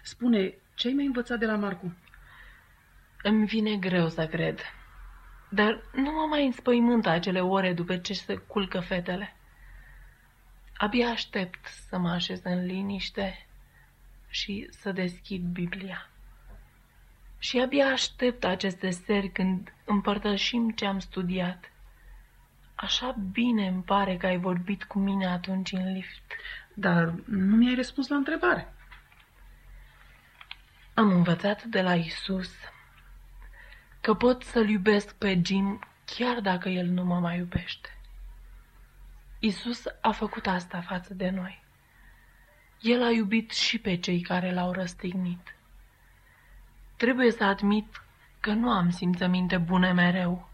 Spune, ce ai mai învățat de la Marcu? Îmi vine greu să cred. Dar nu mă mai înspăimântă acele ore după ce se culcă fetele. Abia aștept să mă așez în liniște și să deschid Biblia. Și abia aștept aceste seri când împărtășim ce am studiat. Așa bine îmi pare că ai vorbit cu mine atunci în lift. Dar nu mi-ai răspuns la întrebare. Am învățat de la Isus că pot să-l iubesc pe Jim chiar dacă el nu mă mai iubește. Isus a făcut asta față de noi. El a iubit și pe cei care l-au răstignit. Trebuie să admit că nu am simțăminte bune mereu.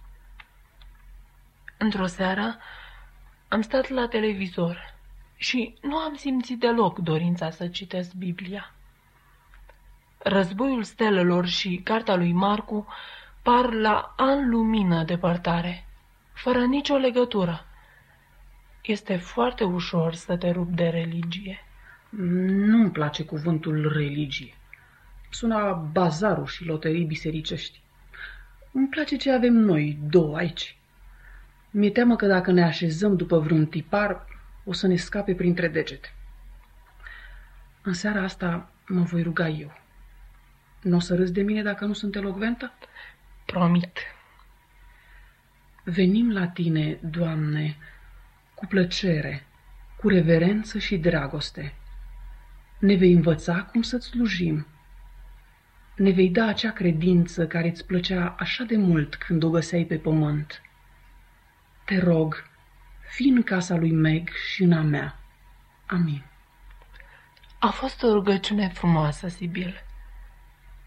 Într-o seară am stat la televizor și nu am simțit deloc dorința să citesc Biblia. Războiul stelelor și cartea lui Marcu par la an lumină depărtare, fără nicio legătură. Este foarte ușor să te rup de religie. Nu-mi place cuvântul religie. Sună bazarul și loterii bisericești. Îmi place ce avem noi două aici. Mi-e teamă că dacă ne așezăm după vreun tipar, o să ne scape printre degete. În seara asta mă voi ruga eu. Nu o să râzi de mine dacă nu sunt elocventă? Promit. Venim la tine, Doamne, cu plăcere, cu reverență și dragoste. Ne vei învăța cum să-ți slujim. Ne vei da acea credință care îți plăcea așa de mult când o găseai pe pământ. Te rog, fi în casa lui Meg și în a mea. Amin. A fost o rugăciune frumoasă, Sibil.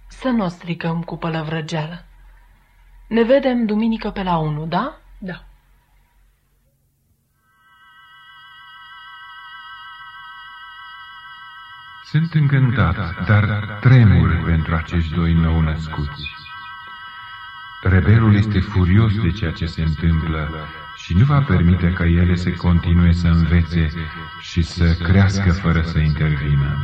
Să nu o stricăm cu pălăvrăgeală. Ne vedem duminică pe la 1, da? Da. Sunt încântat, dar tremur pentru acești doi nou născuți. Rebelul este furios de ceea ce se întâmplă și nu va permite ca ele să continue să învețe și să crească fără să intervină.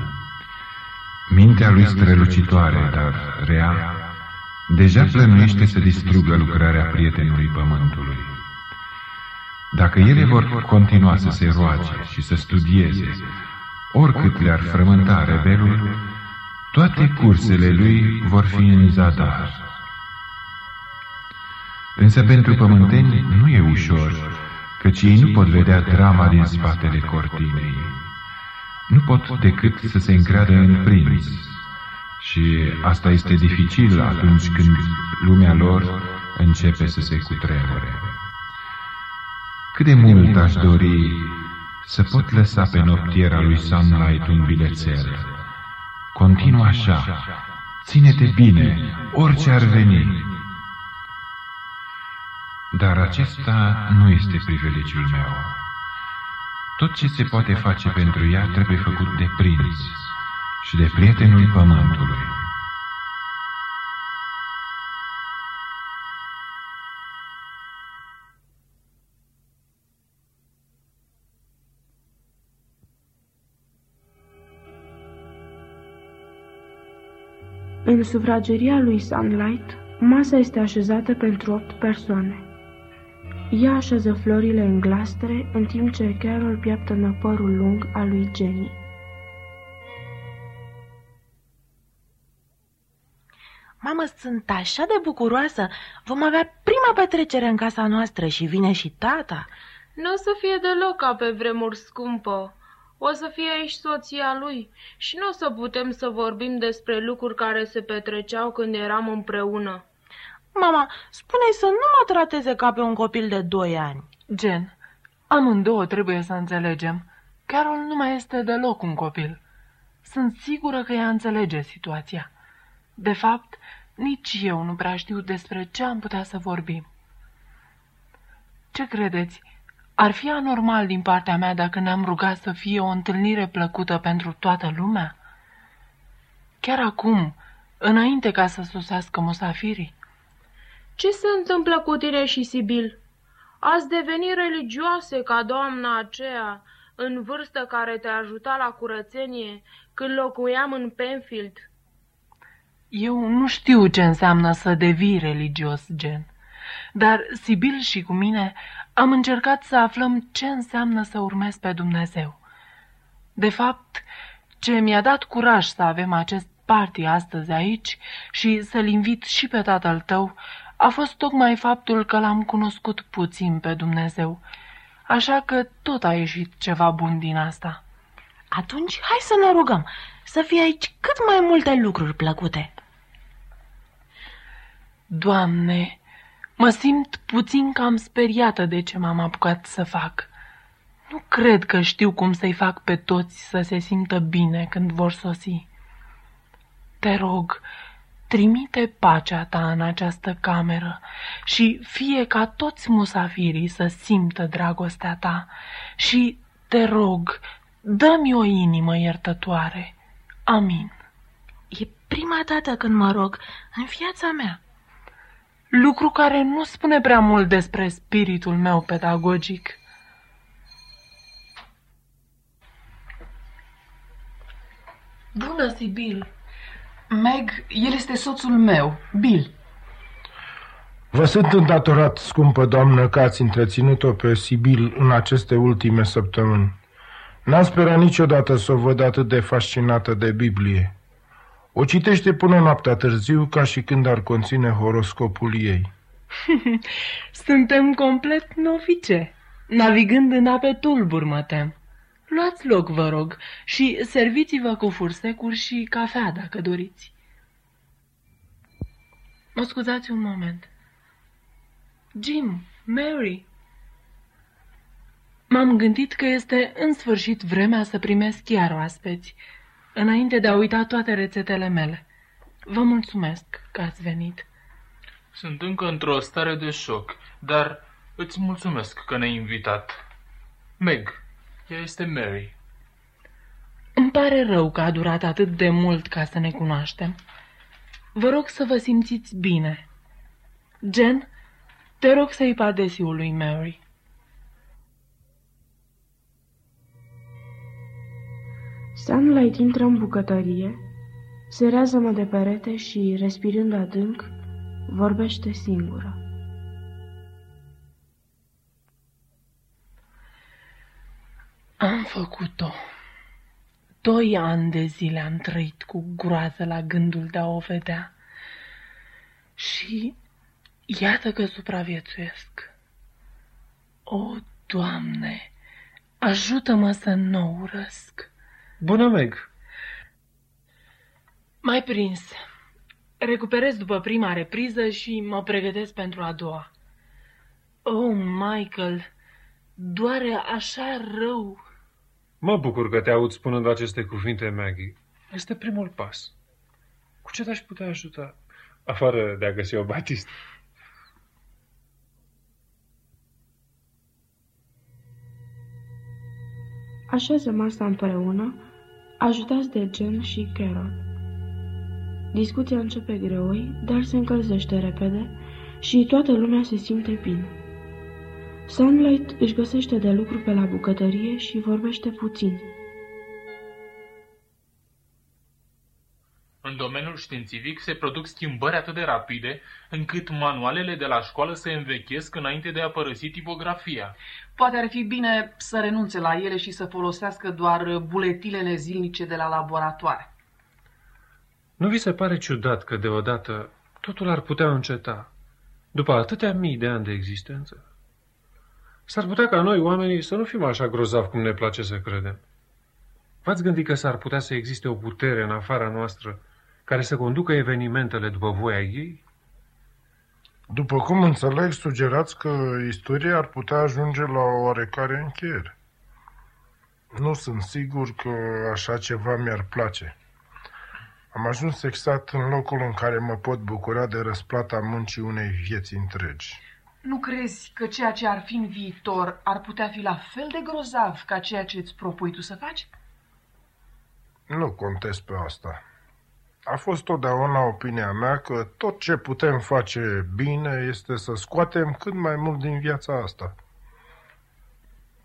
Mintea lui strălucitoare, dar rea, deja plănuiește să distrugă lucrarea prietenului pământului. Dacă ele vor continua să se roage și să studieze, oricât le-ar frământa rebelul, toate cursele lui vor fi în zadar. Însă pentru pământeni nu e ușor, căci ei nu pot vedea drama din spatele cortinei. Nu pot decât să se încreadă în prinț. Și asta este dificil atunci când lumea lor începe să se cutremure. Cât de mult aș dori să pot lăsa pe noptiera lui Sunlight un bilețel. Continuă așa, ține-te bine, orice ar veni. Dar acesta nu este privilegiul meu. Tot ce se poate face pentru ea trebuie făcut de prinț și de prietenul pământului. În sufrageria lui Sunlight, masa este așezată pentru opt persoane. Ea așează florile în glastre, în timp ce Carol pieptănă părul lung al lui Jenny. Mamă, sunt așa de bucuroasă. Vom avea prima petrecere în casa noastră și vine și tata. Nu o să fie deloc ca pe vremuri scumpă. O să fie aici soția lui și nu o să putem să vorbim despre lucruri care se petreceau când eram împreună. Mama, spune-i să nu mă trateze ca pe un copil de doi ani. Gen, amândouă trebuie să înțelegem. Carol nu mai este deloc un copil. Sunt sigură că ea înțelege situația. De fapt, nici eu nu prea știu despre ce am putea să vorbim. Ce credeți? Ar fi anormal din partea mea dacă ne-am rugat să fie o întâlnire plăcută pentru toată lumea? Chiar acum, înainte ca să sosească musafirii? Ce se întâmplă cu tine și Sibil? Ați devenit religioase ca doamna aceea, în vârstă care te ajuta la curățenie, când locuiam în Penfield. Eu nu știu ce înseamnă să devii religios, gen. Dar Sibil și cu mine am încercat să aflăm ce înseamnă să urmez pe Dumnezeu. De fapt, ce mi-a dat curaj să avem acest party astăzi aici și să-l invit și pe tatăl tău a fost tocmai faptul că l-am cunoscut puțin pe Dumnezeu. Așa că tot a ieșit ceva bun din asta. Atunci, hai să ne rugăm să fie aici cât mai multe lucruri plăcute. Doamne, mă simt puțin cam speriată de ce m-am apucat să fac. Nu cred că știu cum să-i fac pe toți să se simtă bine când vor sosi. Te rog, trimite pacea ta în această cameră și fie ca toți musafirii să simtă dragostea ta și, te rog, dă-mi o inimă iertătoare. Amin. E prima dată când mă rog în viața mea. Lucru care nu spune prea mult despre spiritul meu pedagogic. Bună, Sibil! Meg, el este soțul meu, Bill. Vă sunt îndatorat, scumpă doamnă, că ați întreținut-o pe Sibil în aceste ultime săptămâni. N-am sperat niciodată să o văd atât de fascinată de Biblie. O citește până noaptea târziu, ca și când ar conține horoscopul ei. Suntem complet novice, navigând în ape tulburi, mă tem. Luați loc, vă rog, și serviți-vă cu fursecuri și cafea, dacă doriți. Mă scuzați un moment. Jim, Mary. M-am gândit că este în sfârșit vremea să primesc chiar oaspeți, înainte de a uita toate rețetele mele. Vă mulțumesc că ați venit. Sunt încă într-o stare de șoc, dar îți mulțumesc că ne-ai invitat. Meg, ea este Mary. Îmi pare rău că a durat atât de mult ca să ne cunoaștem. Vă rog să vă simțiți bine. Jen, te rog să-i padesiul lui Mary. Sunlight intră în bucătărie, se rează-mă de perete și, respirând adânc, vorbește singură. Am făcut-o. Doi ani de zile am trăit cu groază la gândul de a o vedea. Și iată că supraviețuiesc. O, Doamne, ajută-mă să nu urăsc. Bună, Meg! Mai prins. Recuperez după prima repriză și mă pregătesc pentru a doua. Oh, Michael, doare așa rău. Mă bucur că te aud spunând aceste cuvinte, Maggie. Este primul pas. Cu ce te-aș putea ajuta? Afară de a găsi o batistă. Așează masa împreună, ajutați de Jen și Carol. Discuția începe greoi, dar se încălzește repede și toată lumea se simte bine. Sunlight își găsește de lucru pe la bucătărie și vorbește puțin. Domeniul științific se produc schimbări atât de rapide încât manualele de la școală se învechesc înainte de a părăsi tipografia. Poate ar fi bine să renunțe la ele și să folosească doar buletilele zilnice de la laboratoare. Nu vi se pare ciudat că deodată totul ar putea înceta, după atâtea mii de ani de existență? S-ar putea ca noi, oamenii, să nu fim așa grozavi cum ne place să credem. V-ați gândit că s-ar putea să existe o putere în afara noastră care să conducă evenimentele după voia ei? După cum înțeleg, sugerați că istoria ar putea ajunge la o oarecare încheiere. Nu sunt sigur că așa ceva mi-ar place. Am ajuns exact în locul în care mă pot bucura de răsplata muncii unei vieți întregi. Nu crezi că ceea ce ar fi în viitor ar putea fi la fel de grozav ca ceea ce îți propui tu să faci? Nu contest pe asta. A fost totdeauna opinia mea că tot ce putem face bine este să scoatem cât mai mult din viața asta.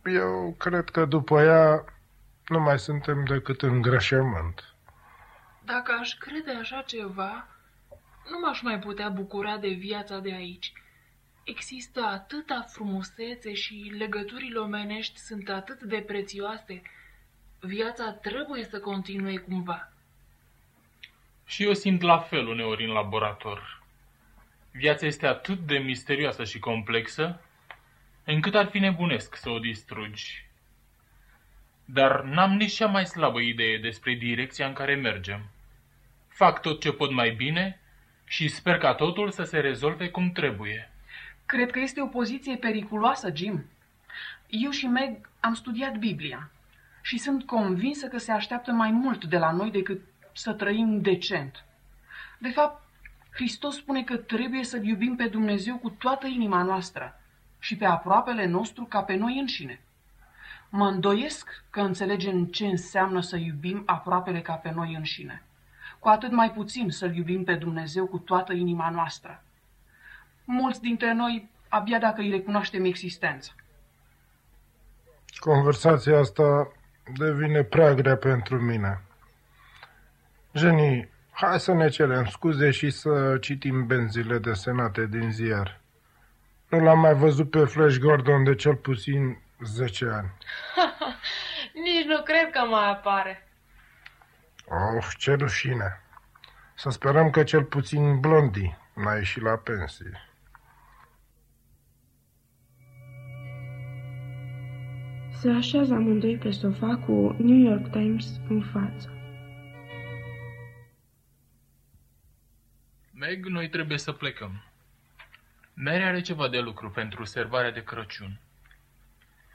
Eu cred că după ea nu mai suntem decât în greșământ. Dacă aș crede așa ceva, nu m-aș mai putea bucura de viața de aici. Există atâta frumusețe și legăturile omenești sunt atât de prețioase. Viața trebuie să continue cumva. Și eu simt la fel uneori în laborator. Viața este atât de misterioasă și complexă, încât ar fi nebunesc să o distrugi. Dar n-am nici cea mai slabă idee despre direcția în care mergem. Fac tot ce pot mai bine și sper ca totul să se rezolve cum trebuie. Cred că este o poziție periculoasă, Jim. Eu și Meg am studiat Biblia și sunt convinsă că se așteaptă mai mult de la noi decât să trăim decent. De fapt, Hristos spune că trebuie să-L iubim pe Dumnezeu cu toată inima noastră și pe aproapele nostru ca pe noi înșine. Mă îndoiesc că înțelegem ce înseamnă să iubim aproapele ca pe noi înșine. Cu atât mai puțin să-L iubim pe Dumnezeu cu toată inima noastră. Mulți dintre noi abia dacă îi recunoaștem existența. Conversația asta devine prea grea pentru mine. Jenny, hai să ne cerem scuze și să citim benzile desenate din ziar. Nu l-am mai văzut pe Flash Gordon de cel puțin 10 ani. Nici nu cred că mai apare. Of, ce rușine. Să sperăm că cel puțin Blondie n-a ieșit la pensie. Se așează amândoi pe sofa cu New York Times în față. Meg, noi trebuie să plecăm. Mary are ceva de lucru pentru servarea de Crăciun.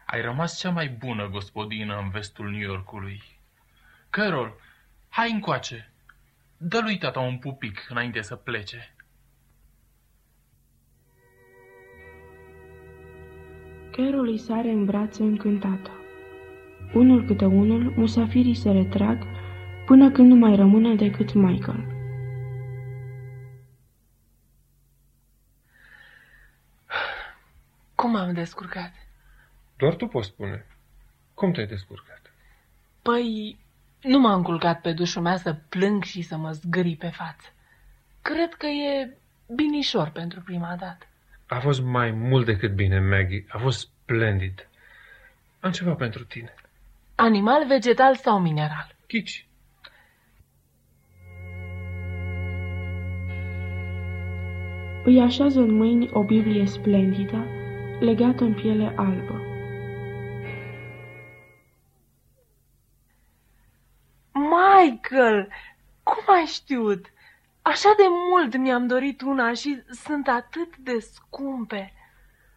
Ai rămas cea mai bună gospodină în vestul New Yorkului. Carol, hai încoace. Dă lui tata un pupic înainte să plece. Carol îi sare în brațe încântată. Unul câte unul, musafirii se retrag până când nu mai rămâne decât Michael. Cum am descurcat? Doar tu poți spune. Cum te-ai descurcat? Păi, nu m-am culcat pe dușul mea să plâng și să mă zgâri pe față. Cred că e binișor pentru prima dată. A fost mai mult decât bine, Maggie. A fost splendid. Am ceva pentru tine. Animal, vegetal sau mineral? Chici. Îi așează în mâini o Biblie splendidă, legată în piele albă. Michael, cum ai știut? Așa de mult mi-am dorit una și sunt atât de scumpe.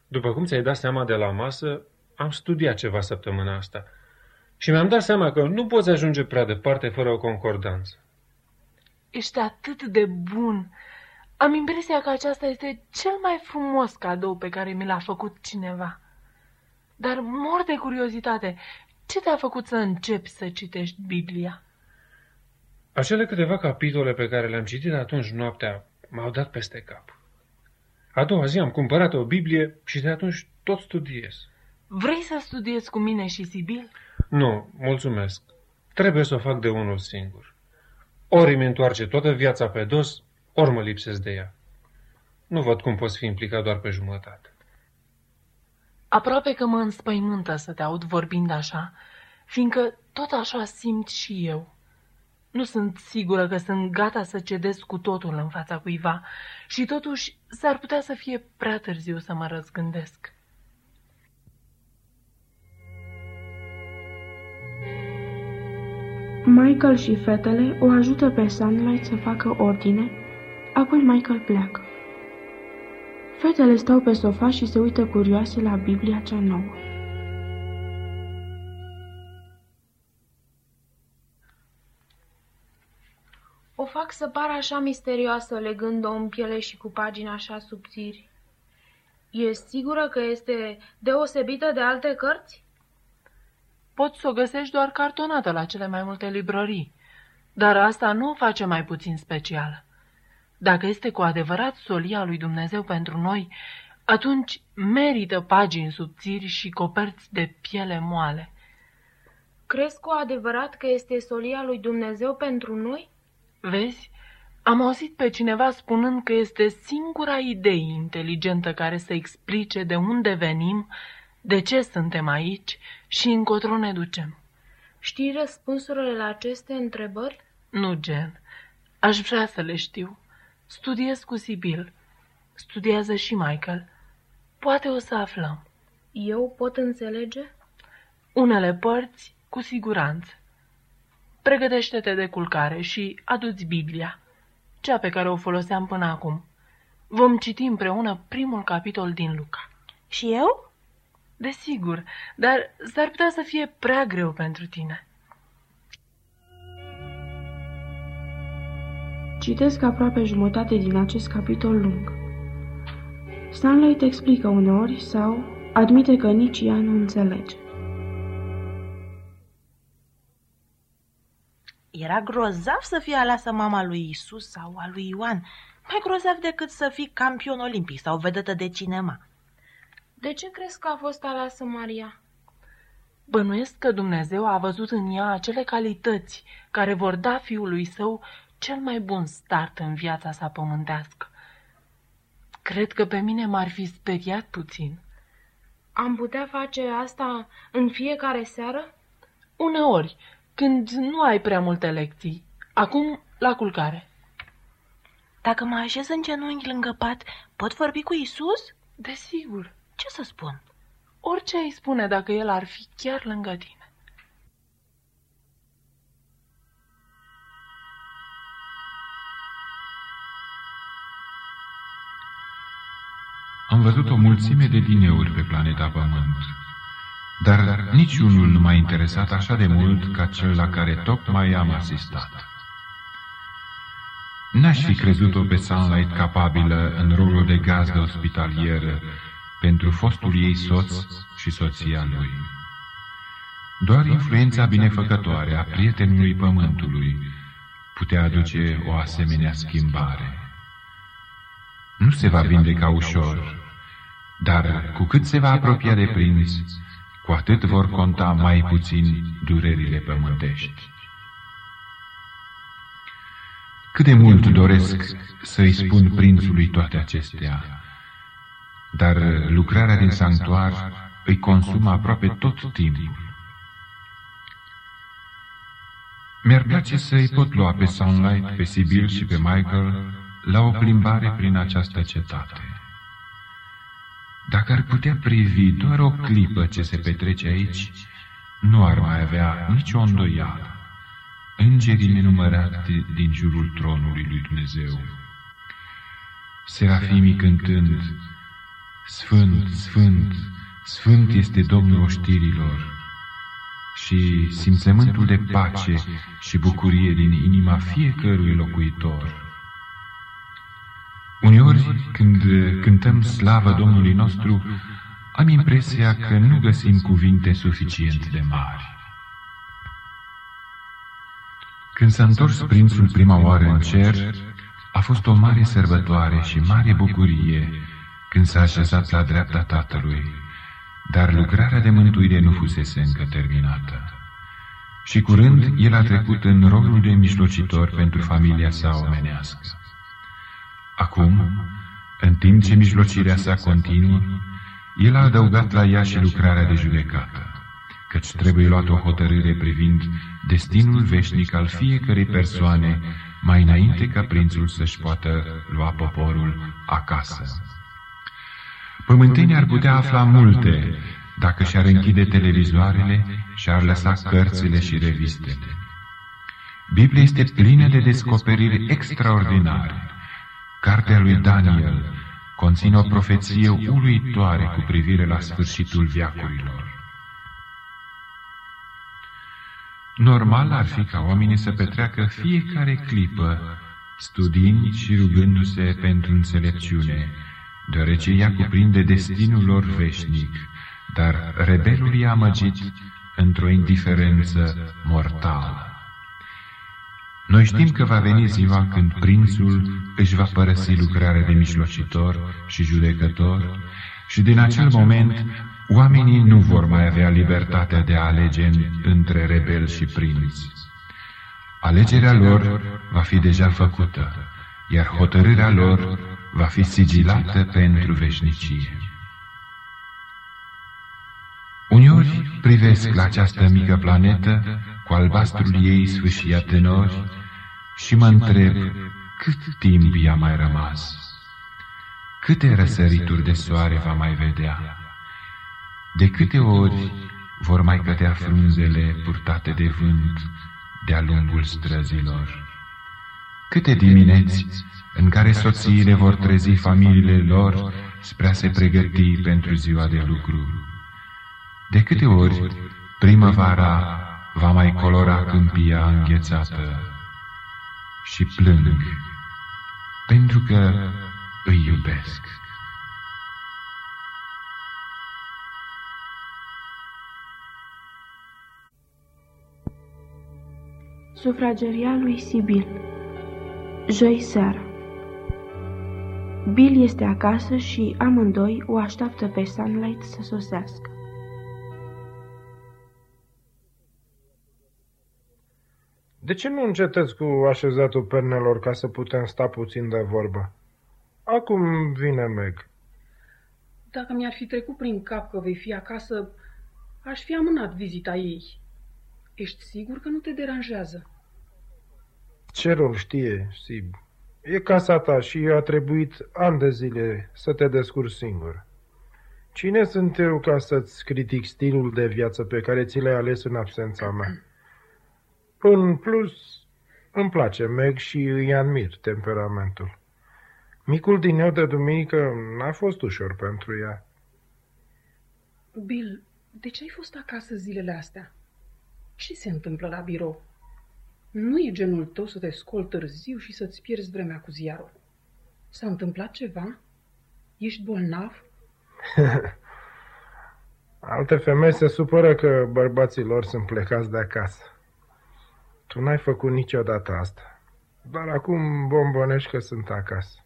După cum ți-ai dat seama de la masă, am studiat ceva săptămâna asta și mi-am dat seama că nu poți ajunge prea departe fără o concordanță. Ești atât de bun. Am impresia că aceasta este cel mai frumos cadou pe care mi l-a făcut cineva. Dar mor de curiozitate, ce te-a făcut să începi să citești Biblia? Acele câteva capitole pe care le-am citit atunci noaptea m-au dat peste cap. A doua zi am cumpărat o Biblie și de atunci tot studiez. Vrei să studiezi cu mine și Sibil? Nu, mulțumesc. Trebuie să o fac de unul singur. Ori îmi întoarce toată viața pe dos, ori mă lipsesc de ea. Nu văd cum poți fi implicat doar pe jumătate. Aproape că mă înspăimântă să te aud vorbind așa, fiindcă tot așa simt și eu. Nu sunt sigură că sunt gata să cedez cu totul în fața cuiva și totuși s-ar putea să fie prea târziu să mă răzgândesc. Michael și fetele o ajută pe Sunlight să facă ordine, apoi Michael pleacă. Fetele stau pe sofa și se uită curioase la Biblia cea nouă. O fac să pară așa misterioasă legând-o în piele și cu pagini așa subțiri. E sigură că este deosebită de alte cărți? Poți să o găsești doar cartonată la cele mai multe librării, dar asta nu o face mai puțin specială. Dacă este cu adevărat solia lui Dumnezeu pentru noi, atunci merită pagini subțiri și coperți de piele moale. Crezi cu adevărat că este solia lui Dumnezeu pentru noi? Vezi, am auzit pe cineva spunând că este singura idee inteligentă care să explice de unde venim, de ce suntem aici și încotro ne ducem. Știi răspunsurile la aceste întrebări? Nu, Gen. Aș vrea să le știu. Studiez cu Sibil. Studiază și Michael. Poate o să aflăm. Eu pot înțelege? Unele părți, cu siguranță. Pregătește-te de culcare și aduți Biblia, cea pe care o foloseam până acum. Vom citi împreună primul capitol din Luca. Și eu? Desigur, dar s-ar putea să fie prea greu pentru tine. Citesc aproape jumătate din acest capitol lung. Stanley explică uneori sau admite că nici ea nu înțelege. Era grozav să fie aleasă mama lui Isus sau a lui Ioan. Mai grozav decât să fii campion olimpic sau vedetă de cinema. De ce crezi că a fost aleasă Maria? Bănuiesc că Dumnezeu a văzut în ea acele calități care vor da fiului său cel mai bun start în viața sa pământească. Cred că pe mine m-ar fi speriat puțin. Am putea face asta în fiecare seară? Uneori, când nu ai prea multe lecții. Acum, la culcare. Dacă mă așez în genunchi lângă pat, pot vorbi cu Isus? Desigur. Ce să spun? Orice ai spune dacă el ar fi chiar lângă tine. Am văzut o mulțime de dineuri pe planeta Pământ, dar niciunul nu m-a interesat așa de mult ca cel la care tocmai am asistat. N-aș fi crezut-o pe Sunlight capabilă în rolul de gazdă ospitalieră pentru fostul ei soț și soția lui. Doar influența binefăcătoare a prietenului pământului putea aduce o asemenea schimbare. Nu se va vindeca ușor, dar cu cât se va apropia de prinț, cu atât vor conta mai puțin durerile pământești. Cât de mult doresc să-i spun prințului toate acestea, dar lucrarea din sanctuar îi consumă aproape tot timpul. Mi-ar place să-i pot lua pe Sunlight, pe Sibyl și pe Michael la o plimbare prin această cetate. Dacă ar putea privi doar o clipă ce se petrece aici, nu ar mai avea nicio îndoială. Îngerii nenumărate din jurul tronului lui Dumnezeu. Serafimii cântând, Sfânt, Sfânt, Sfânt este Domnul oștirilor, și simțământul de pace și bucurie din inima fiecărui locuitor. Uneori, când cântăm slavă Domnului nostru, am impresia că nu găsim cuvinte suficient de mari. Când s-a întors prințul prima oară în cer, a fost o mare sărbătoare și mare bucurie când s-a așezat la dreapta tatălui, dar lucrarea de mântuire nu fusese încă terminată. Și curând el a trecut în rolul de mijlocitor pentru familia sa omenească. Acum, în timp ce mijlocirea sa continuă, el a adăugat la ea și lucrarea de judecată, căci trebuie luat o hotărâre privind destinul veșnic al fiecărei persoane mai înainte ca prințul să-și poată lua poporul acasă. Pământenii ar putea afla multe dacă și-ar închide televizoarele și ar lăsa cărțile și revistele. Biblia este plină de descoperiri extraordinare. Cartea lui Daniel conține o profeție uluitoare cu privire la sfârșitul viacurilor. Normal ar fi ca oamenii să petreacă fiecare clipă studiind și rugându-se pentru înțelepciune, deoarece ea cuprinde destinul lor veșnic, dar rebelul i-a amăgit într-o indiferență mortală. Noi știm că va veni ziua când prințul își va părăsi lucrarea de mijlocitor și judecător și din acel moment oamenii nu vor mai avea libertatea de a alege între rebel și prinț. Alegerea lor va fi deja făcută, iar hotărârea lor va fi sigilată pentru veșnicie. Uneori privesc la această mică planetă cu albastrul ei sfâșiat de nori și mă întreb cât timp i-a mai rămas, câte răsărituri de soare va mai vedea, de câte ori vor mai cădea frunzele purtate de vânt de-a lungul străzilor, câte dimineți în care soțiile vor trezi familiile lor spre a se pregăti pentru ziua de lucru. De câte ori primăvara va mai colora câmpia înghețată și plâng, pentru că îi iubesc. Sufrageria lui Sibil Joi seara Bill este acasă și amândoi o așteaptă pe Sunlight să sosească. De ce nu încetezi cu așezatul pernelor ca să putem sta puțin de vorbă? Acum vine Meg. Dacă mi-ar fi trecut prin cap că vei fi acasă, aș fi amânat vizita ei. Ești sigur că nu te deranjează? Cerul știe, Sib. E casa ta și a trebuit ani de zile să te descurci singur. Cine sunt eu ca să-ți critic stilul de viață pe care ți l-ai ales în absența mea? În plus, îmi place Meg și îi admir temperamentul. Micul din eu de duminică n-a fost ușor pentru ea. Bill, de ce ai fost acasă zilele astea? Ce se întâmplă la birou? Nu e genul tău să te scol târziu și să-ți pierzi vremea cu ziarul. S-a întâmplat ceva? Ești bolnav? Alte femei se supără că bărbații lor sunt plecați de acasă. Tu n-ai făcut niciodată asta. Dar acum bombonești că sunt acasă.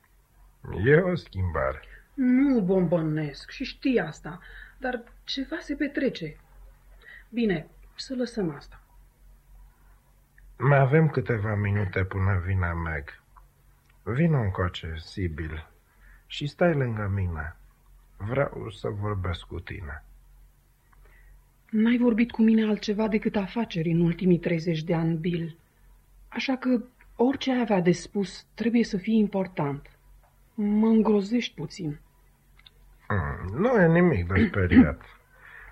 E o schimbare. Nu bombănesc și știi asta, dar ceva se petrece. Bine, să lăsăm asta. Mai avem câteva minute până vine Meg. Vino încoace, Sibil, și stai lângă mine. Vreau să vorbesc cu tine. N-ai vorbit cu mine altceva decât afaceri în ultimii 30 de ani, Bill. Așa că orice ai avea de spus trebuie să fie important. Mă îngrozești puțin. Mm, nu e nimic de speriat.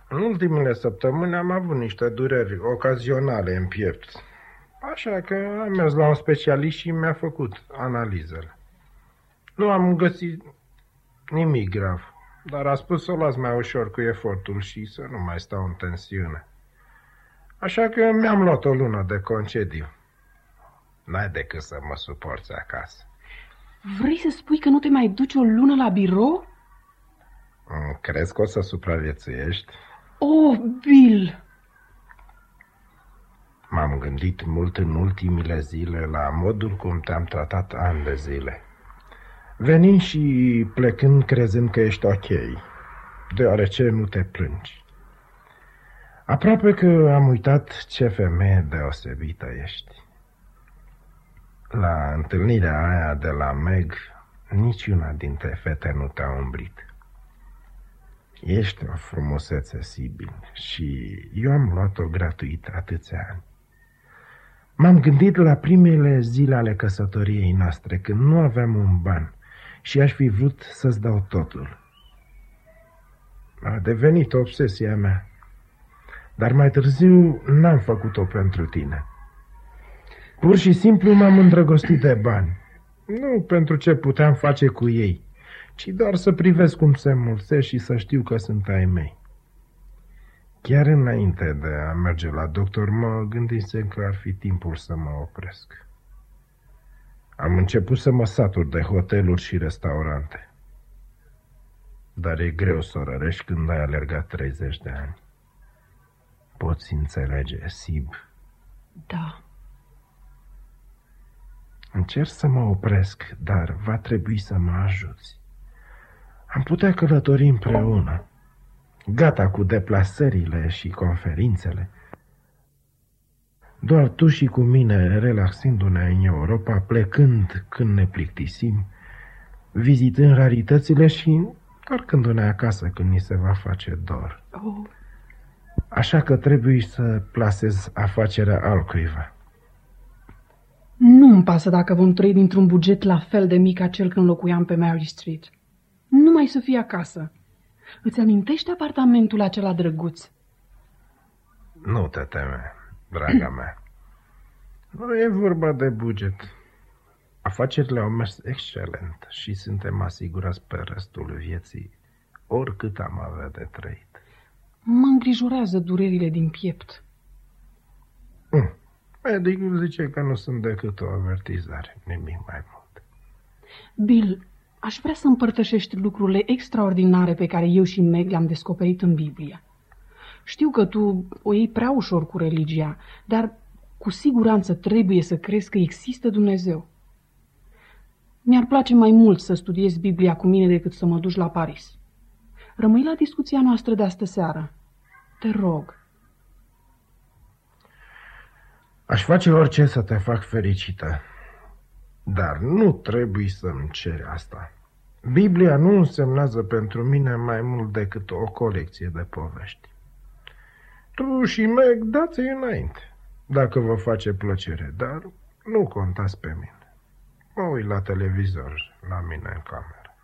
În ultimele săptămâni am avut niște dureri ocazionale în piept. Așa că am mers la un specialist și mi-a făcut analizele. Nu am găsit nimic grav, dar a spus să o las mai ușor cu efortul și să nu mai stau în tensiune. Așa că mi-am luat o lună de concediu. N-ai decât să mă suporți acasă. Vrei să spui că nu te mai duci o lună la birou? Mm, crezi că o să supraviețuiești? Oh, Bill! M-am gândit mult în ultimile zile la modul cum te-am tratat ani de zile. Venind și plecând crezând că ești ok, deoarece nu te plângi. Aproape că am uitat ce femeie deosebită ești. La întâlnirea aia de la Meg, niciuna dintre fete nu te-a umbrit. Ești o frumusețe, Sibil, și eu am luat-o gratuit atâția ani. M-am gândit la primele zile ale căsătoriei noastre, când nu aveam un ban și aș fi vrut să-ți dau totul. A devenit obsesia mea, dar mai târziu n-am făcut-o pentru tine. Pur și simplu m-am îndrăgostit de bani. Nu pentru ce puteam face cu ei, ci doar să privesc cum se mulțesc și să știu că sunt ai mei. Chiar înainte de a merge la doctor, mă gândisem că ar fi timpul să mă opresc. Am început să mă satur de hoteluri și restaurante. Dar e greu să o rărești când ai alergat 30 de ani. Poți înțelege, Sib? Da. Încerc să mă opresc, dar va trebui să mă ajuți. Am putea călători împreună. Gata cu deplasările și conferințele. Doar tu și cu mine, relaxându-ne în Europa, plecând când ne plictisim, vizitând raritățile și întorcându-ne acasă când ni se va face dor. Oh. Așa că trebuie să plasez afacerea altcuiva. Nu-mi pasă dacă vom trăi dintr-un buget la fel de mic ca cel când locuiam pe Mary Street. Numai să fie acasă. Îți amintești apartamentul acela drăguț? Nu te teme, draga mea. Nu e vorba de buget. Afacerile au mers excelent și suntem asigurați pe restul vieții, oricât am avea de trăit. Mă îngrijorează durerile din piept. Mm. Medicul zice că nu sunt decât o avertizare, nimic mai mult. Bill, aș vrea să împărtășești lucrurile extraordinare pe care eu și Meg le-am descoperit în Biblie. Știu că tu o iei prea ușor cu religia, dar cu siguranță trebuie să crezi că există Dumnezeu. Mi-ar place mai mult să studiezi Biblia cu mine decât să mă duci la Paris. Rămâi la discuția noastră de astă seară. Te rog. Aș face orice să te fac fericită, dar nu trebuie să-mi ceri asta. Biblia nu însemnează pentru mine mai mult decât o colecție de povești. Tu și Meg dați înainte, dacă vă face plăcere, dar nu contați pe mine. Mă uit la televizor, la mine în cameră.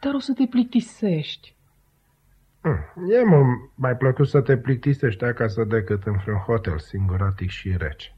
Dar o să te plictisești. Mm, E mult mai plăcut să te plictisești acasă decât în vreun hotel singuratic și rece.